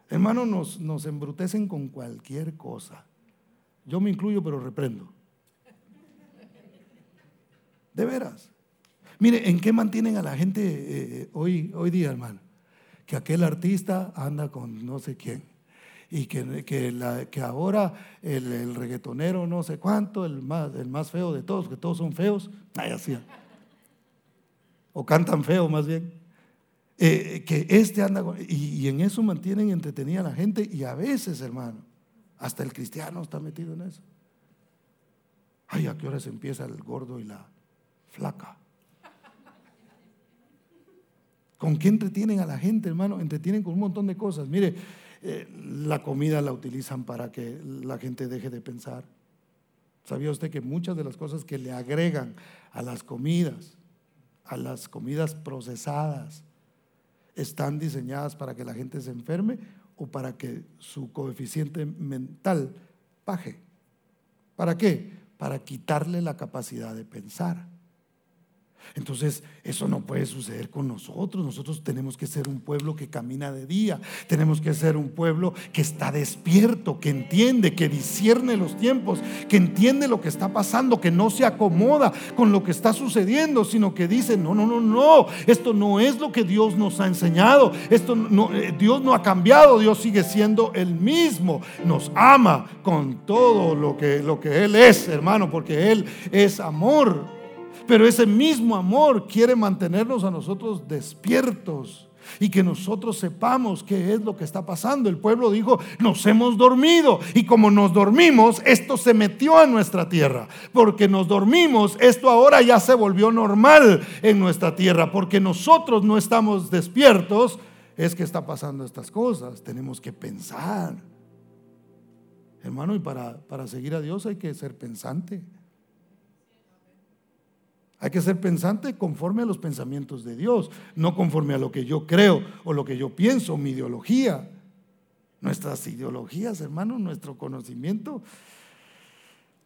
Hermano, nos, nos embrutecen con cualquier cosa. Yo me incluyo, pero reprendo. De veras. Mire, ¿en qué mantienen a la gente eh, hoy, hoy día, hermano? Que aquel artista anda con no sé quién. Y que, que, ahora el, reggaetonero no sé cuánto, el más, el más feo de todos, que todos son feos, ay, así. O cantan feo más bien. Eh, que este anda con, y, y en eso mantienen entretenida a la gente y a veces, hermano, hasta el cristiano está metido en eso. Ay, ¿a qué hora se empieza el gordo y la flaca? ¿Con qué entretienen a la gente, hermano? Entretienen con un montón de cosas. Mire, eh, la comida la utilizan para que la gente deje de pensar. ¿Sabía usted que muchas de las cosas que le agregan a las comidas, a las comidas procesadas, están diseñadas para que la gente se enferme o para que su coeficiente mental baje? ¿Para qué? Para quitarle la capacidad de pensar. Entonces, eso no puede suceder con nosotros. Nosotros tenemos que ser un pueblo que camina de día. Tenemos que ser un pueblo que está despierto, que entiende, que discierne los tiempos, que entiende lo que está pasando, que no se acomoda con lo que está sucediendo, sino que dice, no, no, no, no, esto no es lo que Dios nos ha enseñado. Esto no, eh, Dios no ha cambiado, Dios sigue siendo el mismo. Nos ama con todo lo que, lo que Él es, hermano, porque Él es amor. Pero ese mismo amor quiere mantenernos a nosotros despiertos y que nosotros sepamos qué es lo que está pasando. El pueblo dijo, nos hemos dormido y como nos dormimos, esto se metió a nuestra tierra. Porque nos dormimos, esto ahora ya se volvió normal en nuestra tierra. Porque nosotros no estamos despiertos, es que está pasando estas cosas. Tenemos que pensar. Hermano, y para, para seguir a Dios hay que ser pensante. Hay que ser pensante conforme a los pensamientos de Dios, no conforme a lo que yo creo o lo que yo pienso, mi ideología. Nuestras ideologías, hermano, nuestro conocimiento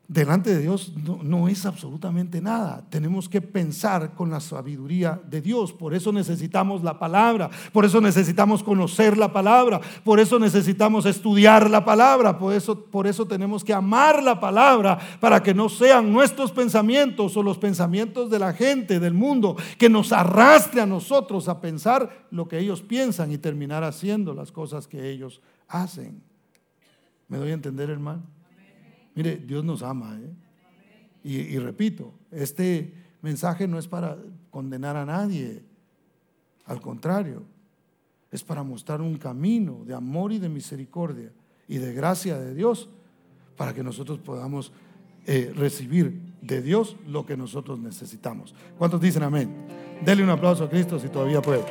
delante de Dios no, es absolutamente nada. Tenemos que pensar con la sabiduría de Dios. Por eso necesitamos la palabra, por eso necesitamos conocer la palabra, por eso necesitamos estudiar la palabra, por eso, por eso tenemos que amar la palabra para que no sean nuestros pensamientos o los pensamientos de la gente, del mundo, que nos arrastre a nosotros a pensar lo que ellos piensan y terminar haciendo las cosas que ellos hacen. ¿Me doy a entender, hermano? Mire, Dios nos ama. ¿eh? Y, repito, este mensaje no es para condenar a nadie. Al contrario, es para mostrar un camino de amor y de misericordia y de gracia de Dios para que nosotros podamos eh, recibir de Dios lo que nosotros necesitamos. ¿Cuántos dicen amén? Dele un aplauso a Cristo si todavía puede.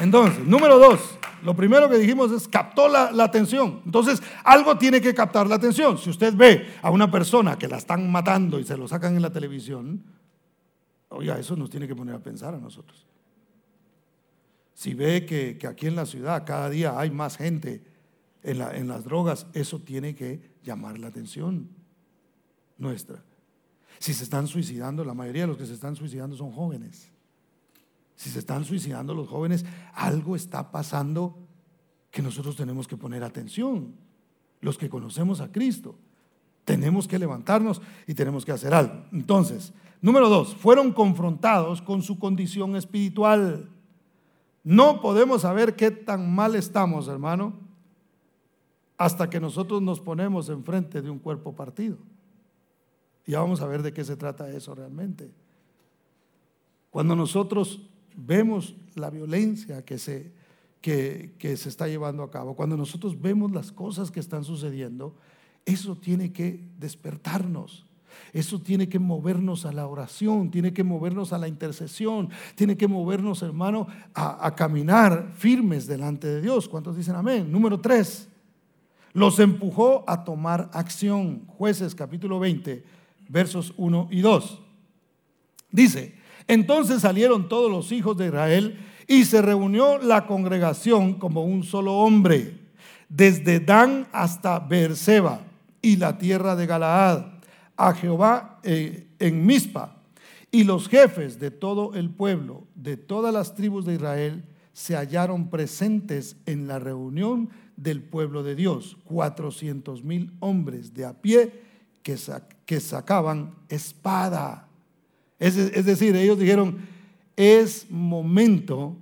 Entonces, número dos, lo primero que dijimos es captó la, atención. Entonces, algo tiene que captar la atención. Si usted ve a una persona que la están matando y se lo sacan en la televisión, oiga, eso nos tiene que poner a pensar a nosotros. Si ve que, aquí en la ciudad cada día hay más gente en, en las drogas, eso tiene que llamar la atención nuestra. Si se están suicidando, la mayoría de los que se están suicidando son jóvenes si se están suicidando los jóvenes, algo está pasando que nosotros tenemos que poner atención. Los que conocemos a Cristo, tenemos que levantarnos y tenemos que hacer algo. Entonces, número dos, fueron confrontados con su condición espiritual. No podemos saber qué tan mal estamos, hermano, hasta que nosotros nos ponemos enfrente de un cuerpo partido. Y ya vamos a ver de qué se trata eso realmente. Cuando nosotros vemos la violencia que se, que, se está llevando a cabo, cuando nosotros vemos las cosas que están sucediendo, eso tiene que despertarnos. Eso tiene que movernos a la oración, tiene que movernos a la intercesión, tiene que movernos, hermano, a, a, caminar firmes delante de Dios. ¿Cuántos dicen amén? Número tres, los empujó a tomar acción. Jueces capítulo 20, versos 1 y 2. Dice, entonces salieron todos los hijos de Israel y se reunió la congregación como un solo hombre, desde Dan hasta Beerseba, y la tierra de Galaad, a Jehová eh, en Mizpa. Y los jefes de todo el pueblo, de todas las tribus de Israel, se hallaron presentes en la reunión del pueblo de Dios, cuatrocientos mil hombres de a pie que, que sacaban espada. Es, decir, ellos dijeron, es momento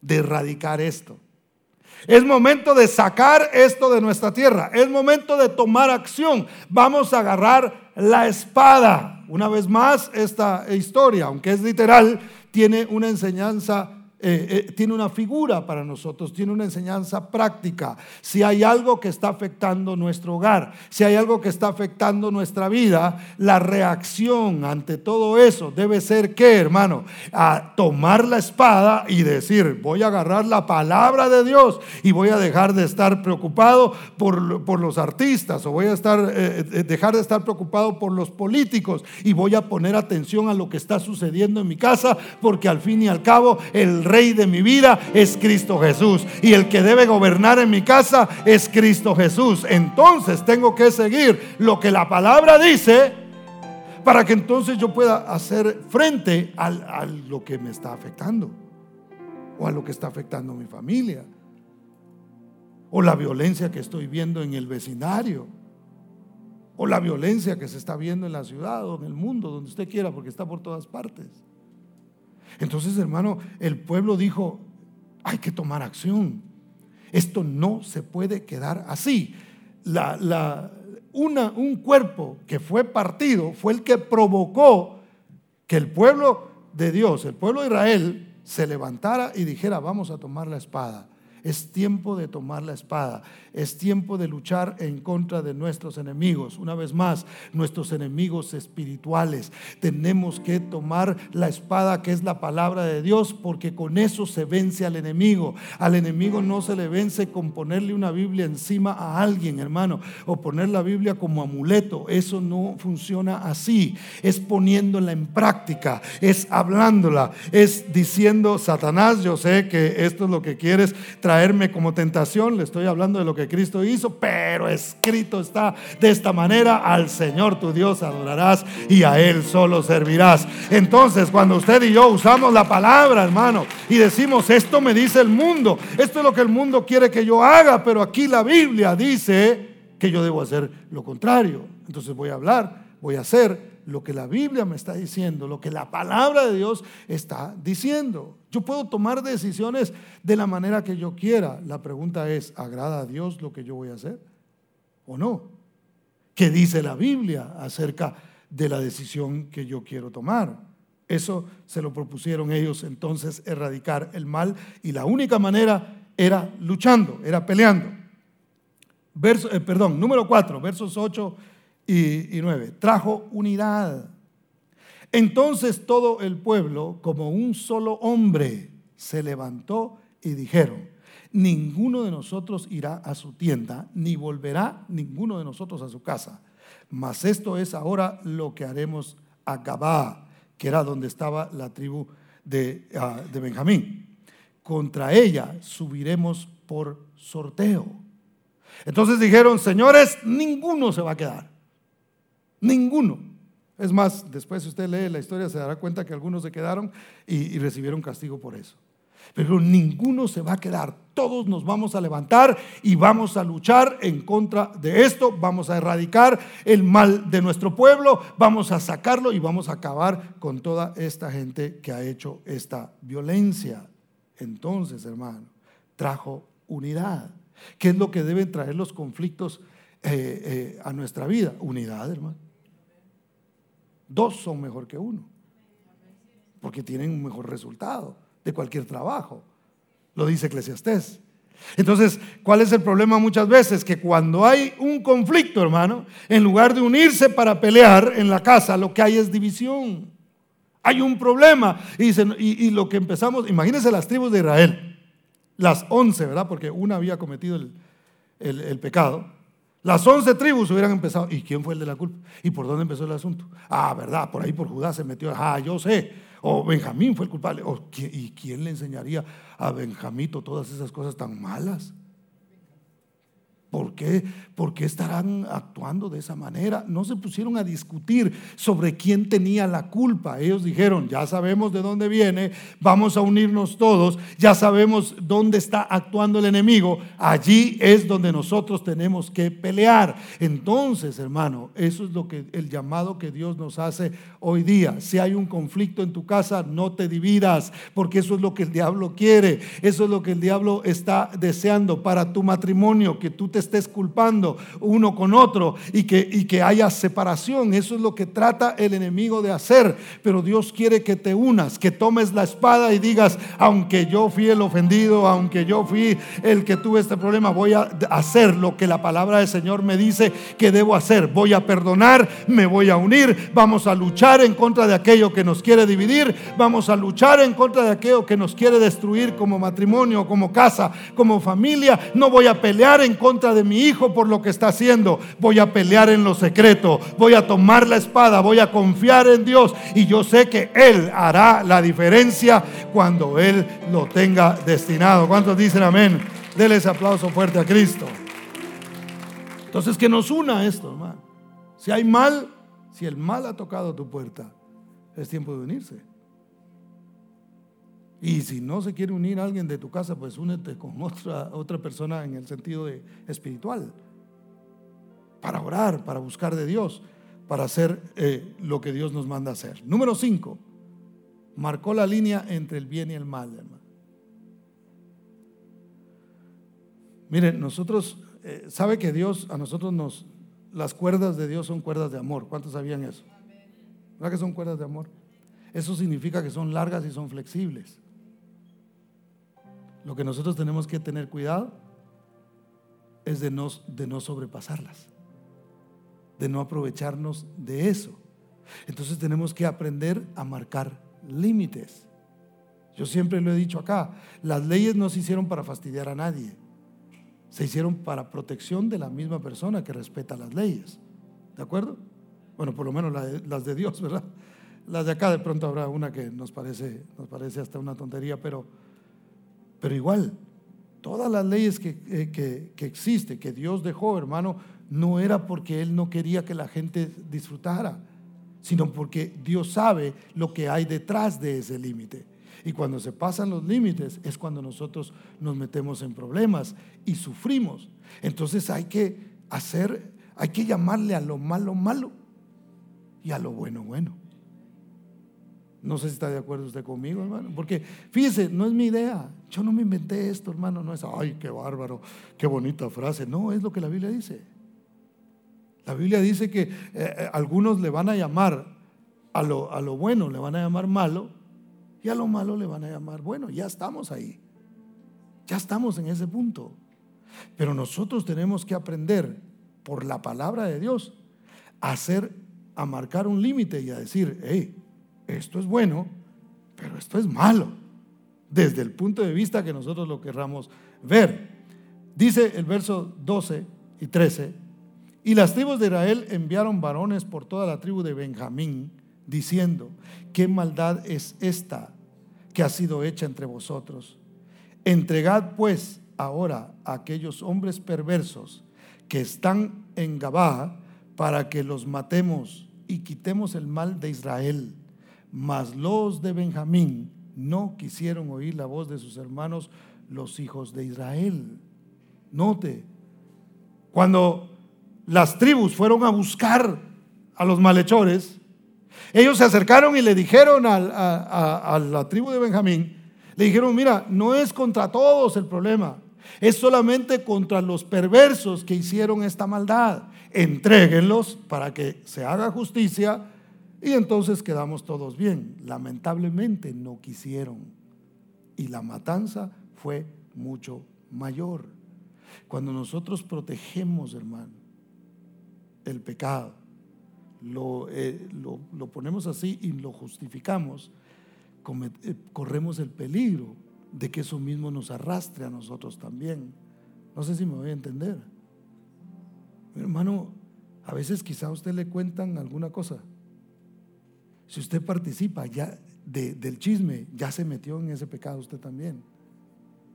de erradicar esto. Es momento de sacar esto de nuestra tierra. Es momento de tomar acción. Vamos a agarrar la espada. Una vez más, esta historia, aunque es literal, tiene una enseñanza eh, eh, tiene una figura para nosotros, tiene una enseñanza práctica. Si hay algo que está afectando nuestro hogar, si hay algo que está afectando nuestra vida, la reacción ante todo eso debe ser que, hermano, a tomar la espada y decir, voy a agarrar la palabra de Dios y voy a dejar de estar preocupado por, por los artistas o voy a estar, eh, dejar de estar preocupado por los políticos y voy a poner atención a lo que está sucediendo en mi casa porque al fin y al cabo el rey de mi vida es Cristo Jesús. Y el que debe gobernar en mi casa es Cristo Jesús. Entonces tengo que seguir lo que la palabra dice para que entonces yo pueda hacer frente a, lo que me está afectando. O a lo que está afectando a mi familia. O la violencia que estoy viendo en el vecindario o la violencia que se está viendo en la ciudad o en el mundo, donde usted quiera, porque está por todas partes. Entonces, hermano, el pueblo dijo, hay que tomar acción. Esto no se puede quedar así. La, una, un cuerpo que fue partido fue el que provocó que el pueblo de Dios, el pueblo de Israel, se levantara y dijera, vamos a tomar la espada. Es tiempo de tomar la espada. Es tiempo de luchar en contra de nuestros enemigos. Una vez más, nuestros enemigos espirituales. Tenemos que tomar la espada que es la palabra de Dios porque con eso se vence al enemigo. Al enemigo no se le vence con ponerle una Biblia encima a alguien, hermano, o poner la Biblia como amuleto. Eso no funciona así. Es poniéndola en práctica, es hablándola, es diciendo, Satanás, yo sé que esto es lo que quieres traer como tentación, le estoy hablando de lo que Cristo hizo, pero escrito está de esta manera, al Señor tu Dios adorarás y a Él solo servirás. Entonces, cuando usted y yo usamos la palabra, hermano, y decimos, esto me dice el mundo, esto es lo que el mundo quiere que yo haga, pero aquí la Biblia dice que yo debo hacer lo contrario. Entonces voy a hablar, voy a hacer lo que la Biblia me está diciendo, lo que la palabra de Dios está diciendo. Yo puedo tomar decisiones de la manera que yo quiera. La pregunta es, ¿agrada a Dios lo que yo voy a hacer o no? ¿Qué dice la Biblia acerca de la decisión que yo quiero tomar? Eso se lo propusieron ellos entonces, erradicar el mal y la única manera era luchando, era peleando. Verso, eh, perdón, número 4, versos 8 y, nueve Trajo unidad. Entonces todo el pueblo, como un solo hombre, se levantó y dijeron, ninguno de nosotros irá a su tienda, ni volverá ninguno de nosotros a su casa. Mas esto es ahora lo que haremos a Gabá, que era donde estaba la tribu de, ah, de Benjamín. Contra ella subiremos por sorteo. Entonces dijeron, señores, ninguno se va a quedar. Ninguno. Es más, después si usted lee la historia se dará cuenta que algunos se quedaron y, recibieron castigo por eso. Pero ninguno se va a quedar. Todos nos vamos a levantar y vamos a luchar en contra de esto. Vamos a erradicar el mal de nuestro pueblo. Vamos a sacarlo y vamos a acabar con toda esta gente que ha hecho esta violencia. Entonces, hermano, trajo unidad. ¿Qué es lo que deben traer los conflictos eh, eh, a nuestra vida? Unidad, hermano. Dos son mejor que uno, porque tienen un mejor resultado de cualquier trabajo. Lo dice Eclesiastés. Entonces, ¿cuál es el problema muchas veces? Que cuando hay un conflicto, hermano, en lugar de unirse para pelear en la casa, lo que hay es división. Hay un problema. Y, lo que empezamos, imagínense las tribus de Israel, las once, ¿verdad? Porque una había cometido el pecado. Las once tribus hubieran empezado. ¿Y quién fue el de la culpa? ¿Y por dónde empezó el asunto? Ah, verdad, por ahí por Judá se metió. Ah, yo sé. O Benjamín fue el culpable. ¿Y quién le enseñaría a Benjamito todas esas cosas tan malas? ¿Por qué? ¿Por qué estarán actuando de esa manera? No se pusieron a discutir sobre quién tenía la culpa. Ellos dijeron, ya sabemos de dónde viene, vamos a unirnos todos, ya sabemos dónde está actuando el enemigo, allí es donde nosotros tenemos que pelear. Entonces, hermano, eso es lo que el llamado que Dios nos hace hoy día. Si hay un conflicto en tu casa, no te dividas, porque eso es lo que el diablo quiere, eso es lo que el diablo está deseando para tu matrimonio, que tú te estés culpando uno con otro y que, y que haya separación. Eso es lo que trata el enemigo de hacer. Pero Dios quiere que te unas, que tomes la espada y digas, aunque yo fui el ofendido, aunque yo fui el que tuve este problema, voy a hacer lo que la palabra del Señor me dice que debo hacer. Voy a perdonar, me voy a unir, vamos a luchar en contra de aquello que nos quiere dividir, vamos a luchar en contra de aquello que nos quiere destruir como matrimonio, como casa, como familia. No voy a pelear en contra de mi hijo por lo que está haciendo. Voy a pelear en lo secreto. Voy a tomar la espada. Voy a confiar en Dios. Y yo sé que Él hará la diferencia cuando Él lo tenga destinado. ¿Cuántos dicen amén? Dele ese aplauso fuerte a Cristo. Entonces que nos una esto, hermano. Si hay mal, si el mal ha tocado tu puerta, es tiempo de unirse. Y si no se quiere unir alguien de tu casa, pues únete con otra, otra persona en el sentido de espiritual. Para orar, para buscar de Dios, para hacer eh, lo que Dios nos manda hacer. Número 5. Marcó la línea entre el bien y el mal, hermano. Miren, nosotros, eh, sabe que Dios, a nosotros nos, las cuerdas de Dios son cuerdas de amor. ¿Cuántos sabían eso? ¿Verdad que son cuerdas de amor? Eso significa que son largas y son flexibles. Lo que nosotros tenemos que tener cuidado es de no, de no sobrepasarlas, de no aprovecharnos de eso. Entonces tenemos que aprender a marcar límites. Yo siempre lo he dicho acá, las leyes no se hicieron para fastidiar a nadie, se hicieron para protección de la misma persona que respeta las leyes. ¿De acuerdo? Bueno, por lo menos las de Dios, ¿verdad? Las de acá de pronto habrá una que nos parece, nos parece hasta una tontería, pero pero igual, todas las leyes que, eh, que, que existen, que Dios dejó, hermano, no era porque Él no quería que la gente disfrutara, sino porque Dios sabe lo que hay detrás de ese límite. Y cuando se pasan los límites es cuando nosotros nos metemos en problemas y sufrimos. Entonces hay que hacer, hay que llamarle a lo malo malo y a lo bueno bueno. No sé si está de acuerdo usted conmigo, hermano. Porque fíjese, no es mi idea. Yo no me inventé esto, hermano. No es, ay, qué bárbaro, qué bonita frase. No, es lo que la Biblia dice. La Biblia dice que eh, eh, algunos le van a llamar a lo, a lo bueno, le van a llamar malo, y a lo malo le van a llamar bueno. Ya estamos ahí. Ya estamos en ese punto. Pero nosotros tenemos que aprender por la palabra de Dios a hacer, a marcar un límite y a decir, hey, esto es bueno, pero esto es malo, desde el punto de vista que nosotros lo querramos ver. Dice el verso 12 y 13, y las tribus de Israel enviaron varones por toda la tribu de Benjamín, diciendo, ¿qué maldad es esta que ha sido hecha entre vosotros? Entregad pues ahora a aquellos hombres perversos que están en Gabá para que los matemos y quitemos el mal de Israel. Mas los de Benjamín no quisieron oír la voz de sus hermanos, los hijos de Israel. Note, cuando las tribus fueron a buscar a los malhechores, ellos se acercaron y le dijeron a, a, la tribu de Benjamín, le dijeron, mira, no es contra todos el problema, es solamente contra los perversos que hicieron esta maldad. Entréguenlos para que se haga justicia y entonces quedamos todos bien. Lamentablemente no quisieron. Y la matanza fue mucho mayor. Cuando nosotros protegemos, hermano, el pecado, lo, eh, lo, ponemos así y lo justificamos, eh, corremos el peligro de que eso mismo nos arrastre a nosotros también. No sé si me voy a entender. hermano, a veces quizá a usted le cuentan alguna cosa si usted participa ya del chisme, ya se metió en ese pecado usted también.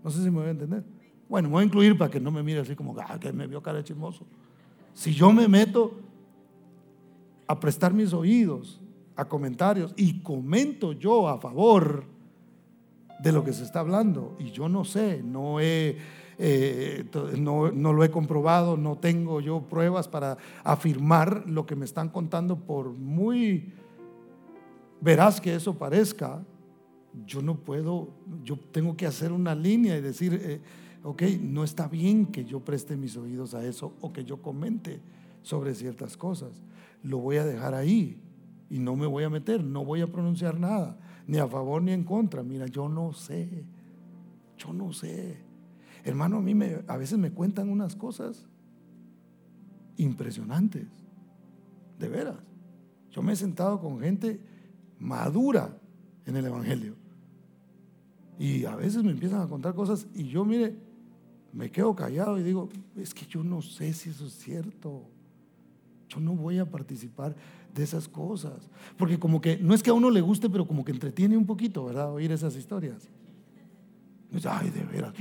No sé si me voy a entender. Bueno, me voy a incluir para que no me mire así como, ah, que me vio cara de chismoso. Si yo me meto a prestar mis oídos a comentarios y comento yo a favor de lo que se está hablando, y yo no sé, no he eh, no, no, lo he comprobado, no tengo yo pruebas para afirmar lo que me están contando, por muy veraz que eso parezca, yo no puedo, yo tengo que hacer una línea y decir, eh, ok, no está bien que yo preste mis oídos a eso o que yo comente sobre ciertas cosas. Lo voy a dejar ahí y no me voy a meter, no voy a pronunciar nada, ni a favor ni en contra. Mira, yo no sé, yo no sé. Hermano, a mí me, a veces me cuentan unas cosas impresionantes, de veras. Yo me he sentado con gente madura en el Evangelio. Y a veces me empiezan a contar cosas y yo, mire, me quedo callado y digo, es que yo no sé si eso es cierto. Yo no voy a participar de esas cosas. Porque como que, no es que a uno le guste, pero como que entretiene un poquito, ¿verdad? Oír esas historias. Ay, de veras.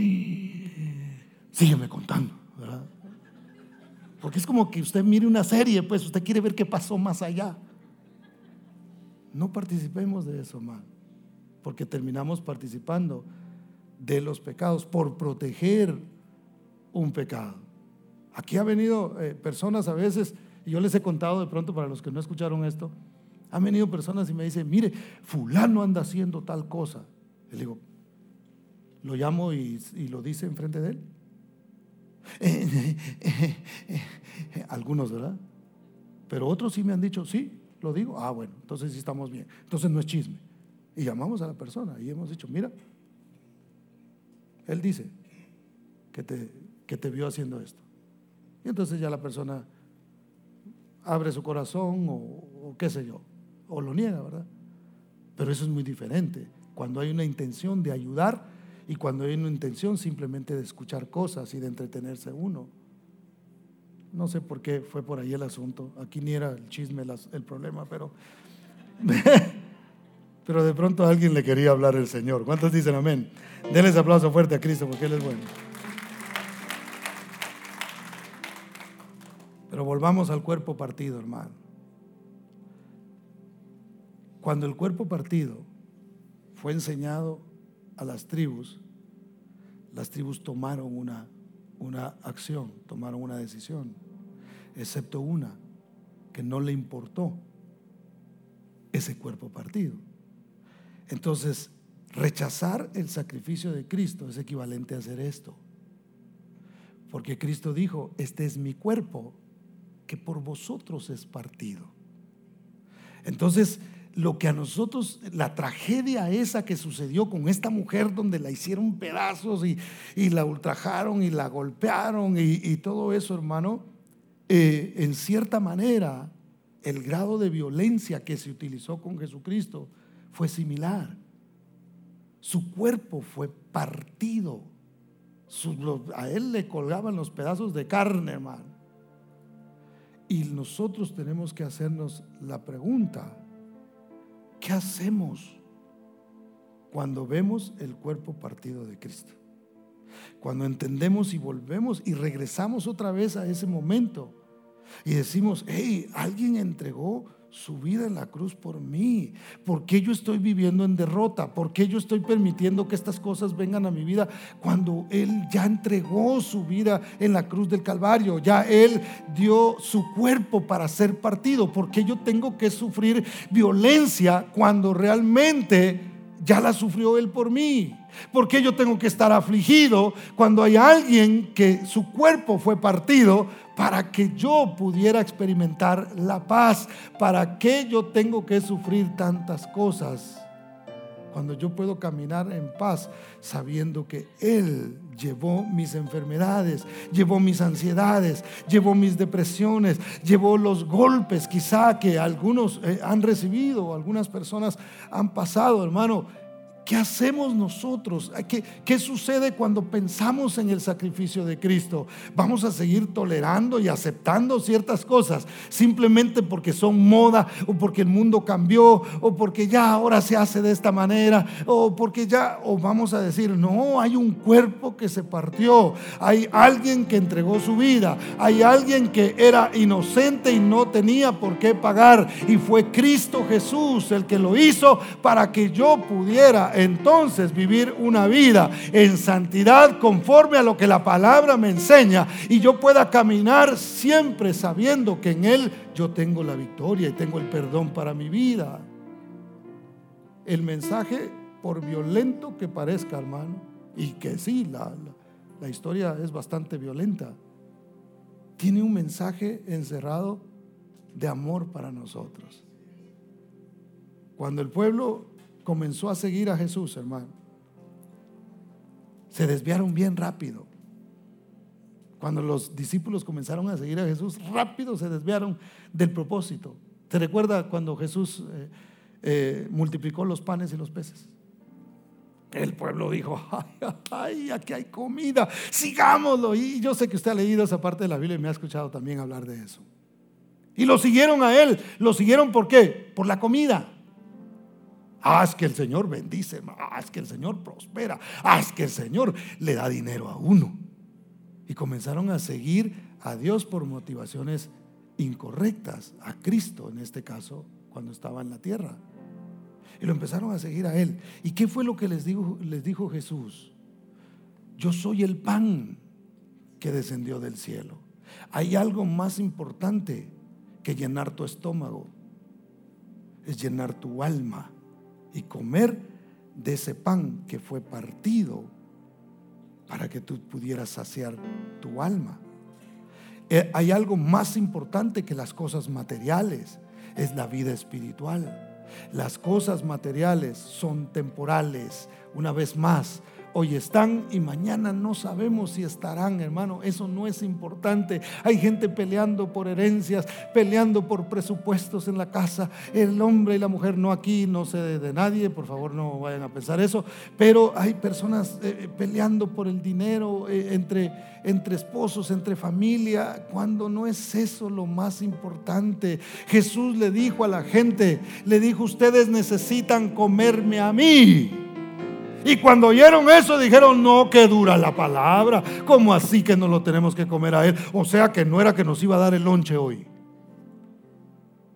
Sígueme contando, ¿verdad? Porque es como que usted mire una serie, pues usted quiere ver qué pasó más allá. No participemos de eso, man, porque terminamos participando de los pecados por proteger un pecado. Aquí ha venido eh, personas a veces, y yo les he contado de pronto para los que no escucharon esto, han venido personas y me dicen, mire, fulano anda haciendo tal cosa. Le digo, lo llamo y, lo dice enfrente de él. Algunos, ¿verdad? Pero otros sí me han dicho, sí, lo digo. Ah, bueno, entonces sí estamos bien. Entonces no es chisme. Y llamamos a la persona y hemos dicho, mira, él dice que te, que te vio haciendo esto. Y entonces ya la persona abre su corazón o, o qué sé yo, o lo niega, ¿verdad? Pero eso es muy diferente. Cuando hay una intención de ayudar y cuando hay una intención simplemente de escuchar cosas y de entretenerse uno. No sé por qué fue por ahí el asunto. Aquí ni era el chisme el problema, pero. pero de pronto a alguien le quería hablar el Señor. ¿Cuántos dicen amén? Denles aplauso fuerte a Cristo porque Él es bueno. Pero volvamos al cuerpo partido, hermano. Cuando el cuerpo partido fue enseñado a las tribus, las tribus tomaron una, una acción, tomaron una decisión, excepto una que no le importó ese cuerpo partido. Entonces, rechazar el sacrificio de Cristo es equivalente a hacer esto. Porque Cristo dijo, este es mi cuerpo que por vosotros es partido. Entonces, lo que a nosotros, la tragedia esa que sucedió con esta mujer donde la hicieron pedazos y, la ultrajaron y la golpearon y, todo eso, hermano, eh, en cierta manera el grado de violencia que se utilizó con Jesucristo fue similar. Su cuerpo fue partido. a él le colgaban los pedazos de carne, hermano. Y nosotros tenemos que hacernos la pregunta, ¿Qué hacemos cuando vemos el cuerpo partido de Cristo? Cuando entendemos y volvemos y regresamos otra vez a ese momento y decimos, hey, alguien entregó su vida en la cruz por mí? ¿Por qué yo estoy viviendo en derrota? ¿Por qué yo estoy permitiendo que estas cosas vengan a mi vida cuando Él ya entregó su vida en la cruz del Calvario? Ya Él dio su cuerpo para ser partido. ¿Por qué yo tengo que sufrir violencia cuando realmente ya la sufrió Él por mí? ¿Por qué yo tengo que estar afligido cuando hay alguien que su cuerpo fue partido para que yo pudiera experimentar la paz. ¿Para qué yo tengo que sufrir tantas cosas? Cuando yo puedo caminar en paz sabiendo que Él llevó mis enfermedades, llevó mis ansiedades, llevó mis depresiones, llevó los golpes quizá que algunos eh, han recibido, algunas personas han pasado, hermano. ¿Qué hacemos nosotros? ¿Qué, ¿Qué, sucede cuando pensamos en el sacrificio de Cristo? ¿Vamos a seguir tolerando y aceptando ciertas cosas simplemente porque son moda o porque el mundo cambió o porque ya ahora se hace de esta manera o porque ya, o vamos a decir, no, hay un cuerpo que se partió, hay alguien que entregó su vida, hay alguien que era inocente y no tenía por qué pagar y fue Cristo Jesús el que lo hizo para que yo pudiera entonces vivir una vida en santidad conforme a lo que la palabra me enseña y yo pueda caminar siempre sabiendo que en Él yo tengo la victoria y tengo el perdón para mi vida. El mensaje, por violento que parezca, hermano, y que sí, la, la historia es bastante violenta, tiene un mensaje encerrado de amor para nosotros. Cuando el pueblo comenzó a seguir a Jesús, hermano, se desviaron bien rápido. Cuando los discípulos comenzaron a seguir a Jesús, rápido se desviaron del propósito. ¿Te recuerda cuando Jesús eh, eh, multiplicó los panes y los peces? El pueblo dijo, ay, ay, aquí hay comida, sigámoslo. Y yo sé que usted ha leído esa parte de la Biblia y me ha escuchado también hablar de eso. Y lo siguieron a él. ¿Lo siguieron por qué? Por la comida. Es que el Señor bendice, es que el Señor prospera, es que el Señor le da dinero a uno. Y comenzaron a seguir a Dios por motivaciones incorrectas, a Cristo en este caso, cuando estaba en la tierra. Y lo empezaron a seguir a Él. ¿Y qué fue lo que les dijo, les dijo Jesús? Yo soy el pan que descendió del cielo. Hay algo más importante que llenar tu estómago, es llenar tu alma y comer de ese pan que fue partido para que tú pudieras saciar tu alma. Eh, hay algo más importante que las cosas materiales, es la vida espiritual. Las cosas materiales son temporales, una vez más, Hoy están y mañana no sabemos si estarán, hermano. Eso no es importante. Hay gente peleando por herencias, peleando por presupuestos en la casa. El hombre y la mujer, no aquí, no sé de, nadie, por favor no vayan a pensar eso. Pero hay personas eh, peleando por el dinero eh, entre, entre esposos, entre familia, cuando no es eso lo más importante. Jesús le dijo a la gente, le dijo, ustedes necesitan comerme a mí. Y cuando oyeron eso dijeron, no, que dura la palabra. ¿Cómo así que no lo tenemos que comer a él? O sea que no era que nos iba a dar el lonche hoy.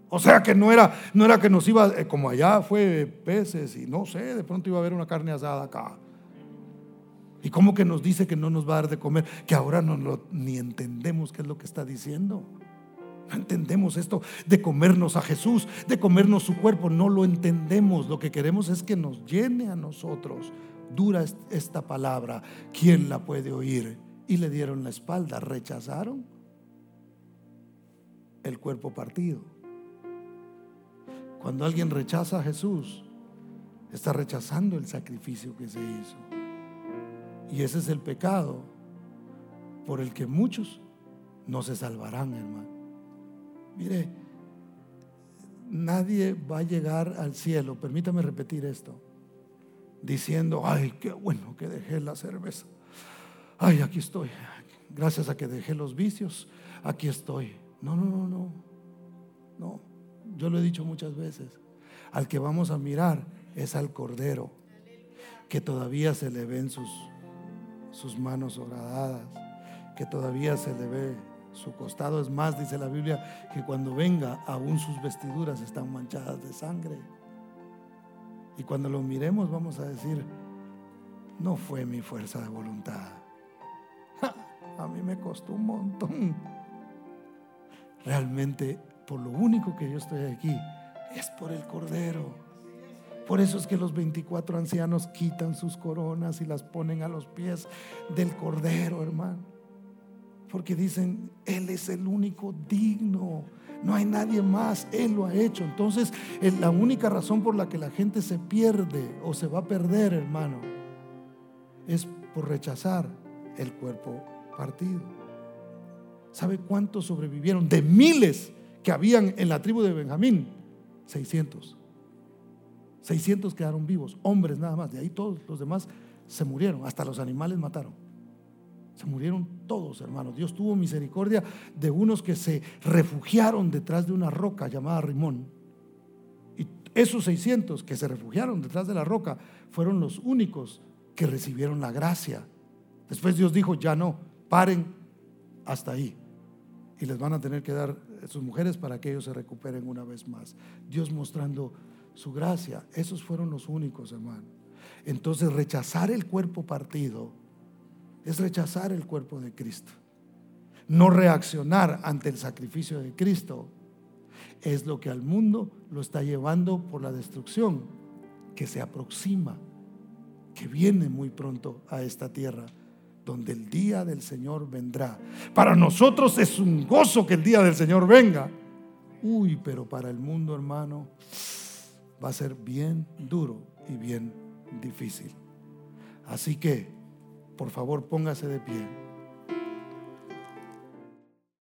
O sea que no era, no era que nos iba, eh, como allá fue peces y no sé, de pronto iba a haber una carne asada acá. ¿Y cómo que nos dice que no nos va a dar de comer? Que ahora no ni entendemos qué es lo que está diciendo. No entendemos esto de comernos a Jesús, de comernos su cuerpo. No lo entendemos. Lo que queremos es que nos llene a nosotros. Dura esta palabra. ¿Quién la puede oír? Y le dieron la espalda. Rechazaron el cuerpo partido. Cuando alguien rechaza a Jesús, está rechazando el sacrificio que se hizo. Y ese es el pecado por el que muchos no se salvarán, hermano. Mire, nadie va a llegar al cielo, permítame repetir esto, diciendo, ay, qué bueno que dejé la cerveza. Ay, aquí estoy. Gracias a que dejé los vicios, aquí estoy. No, no, no, no. No, yo lo he dicho muchas veces. Al que vamos a mirar es al Cordero, que todavía se le ven sus, sus manos horadadas, que todavía se le ve su costado es más, dice la Biblia, que cuando venga aún sus vestiduras están manchadas de sangre. Y cuando lo miremos vamos a decir, no fue mi fuerza de voluntad. a mí me costó un montón. Realmente, por lo único que yo estoy aquí, es por el Cordero. Por eso es que los 24 ancianos quitan sus coronas y las ponen a los pies del Cordero, hermano porque dicen, Él es el único digno. No hay nadie más, Él lo ha hecho. Entonces, la única razón por la que la gente se pierde o se va a perder, hermano, es por rechazar el cuerpo partido. ¿Sabe cuántos sobrevivieron? De miles que habían en la tribu de Benjamín, 600. 600 quedaron vivos, hombres nada más. De ahí todos los demás se murieron, hasta los animales mataron. Se murieron todos, hermanos. Dios tuvo misericordia de unos que se refugiaron detrás de una roca llamada Rimón. Y esos 600 que se refugiaron detrás de la roca fueron los únicos que recibieron la gracia. Después Dios dijo, ya no, paren hasta ahí. Y les van a tener que dar sus mujeres para que ellos se recuperen una vez más. Dios mostrando su gracia. Esos fueron los únicos, hermano. Entonces rechazar el cuerpo partido es rechazar el cuerpo de Cristo. No reaccionar ante el sacrificio de Cristo es lo que al mundo lo está llevando por la destrucción que se aproxima, que viene muy pronto a esta tierra, donde el día del Señor vendrá. Para nosotros es un gozo que el día del Señor venga. Uy, pero para el mundo, hermano, va a ser bien duro y bien difícil. Así que, por favor, póngase de pie.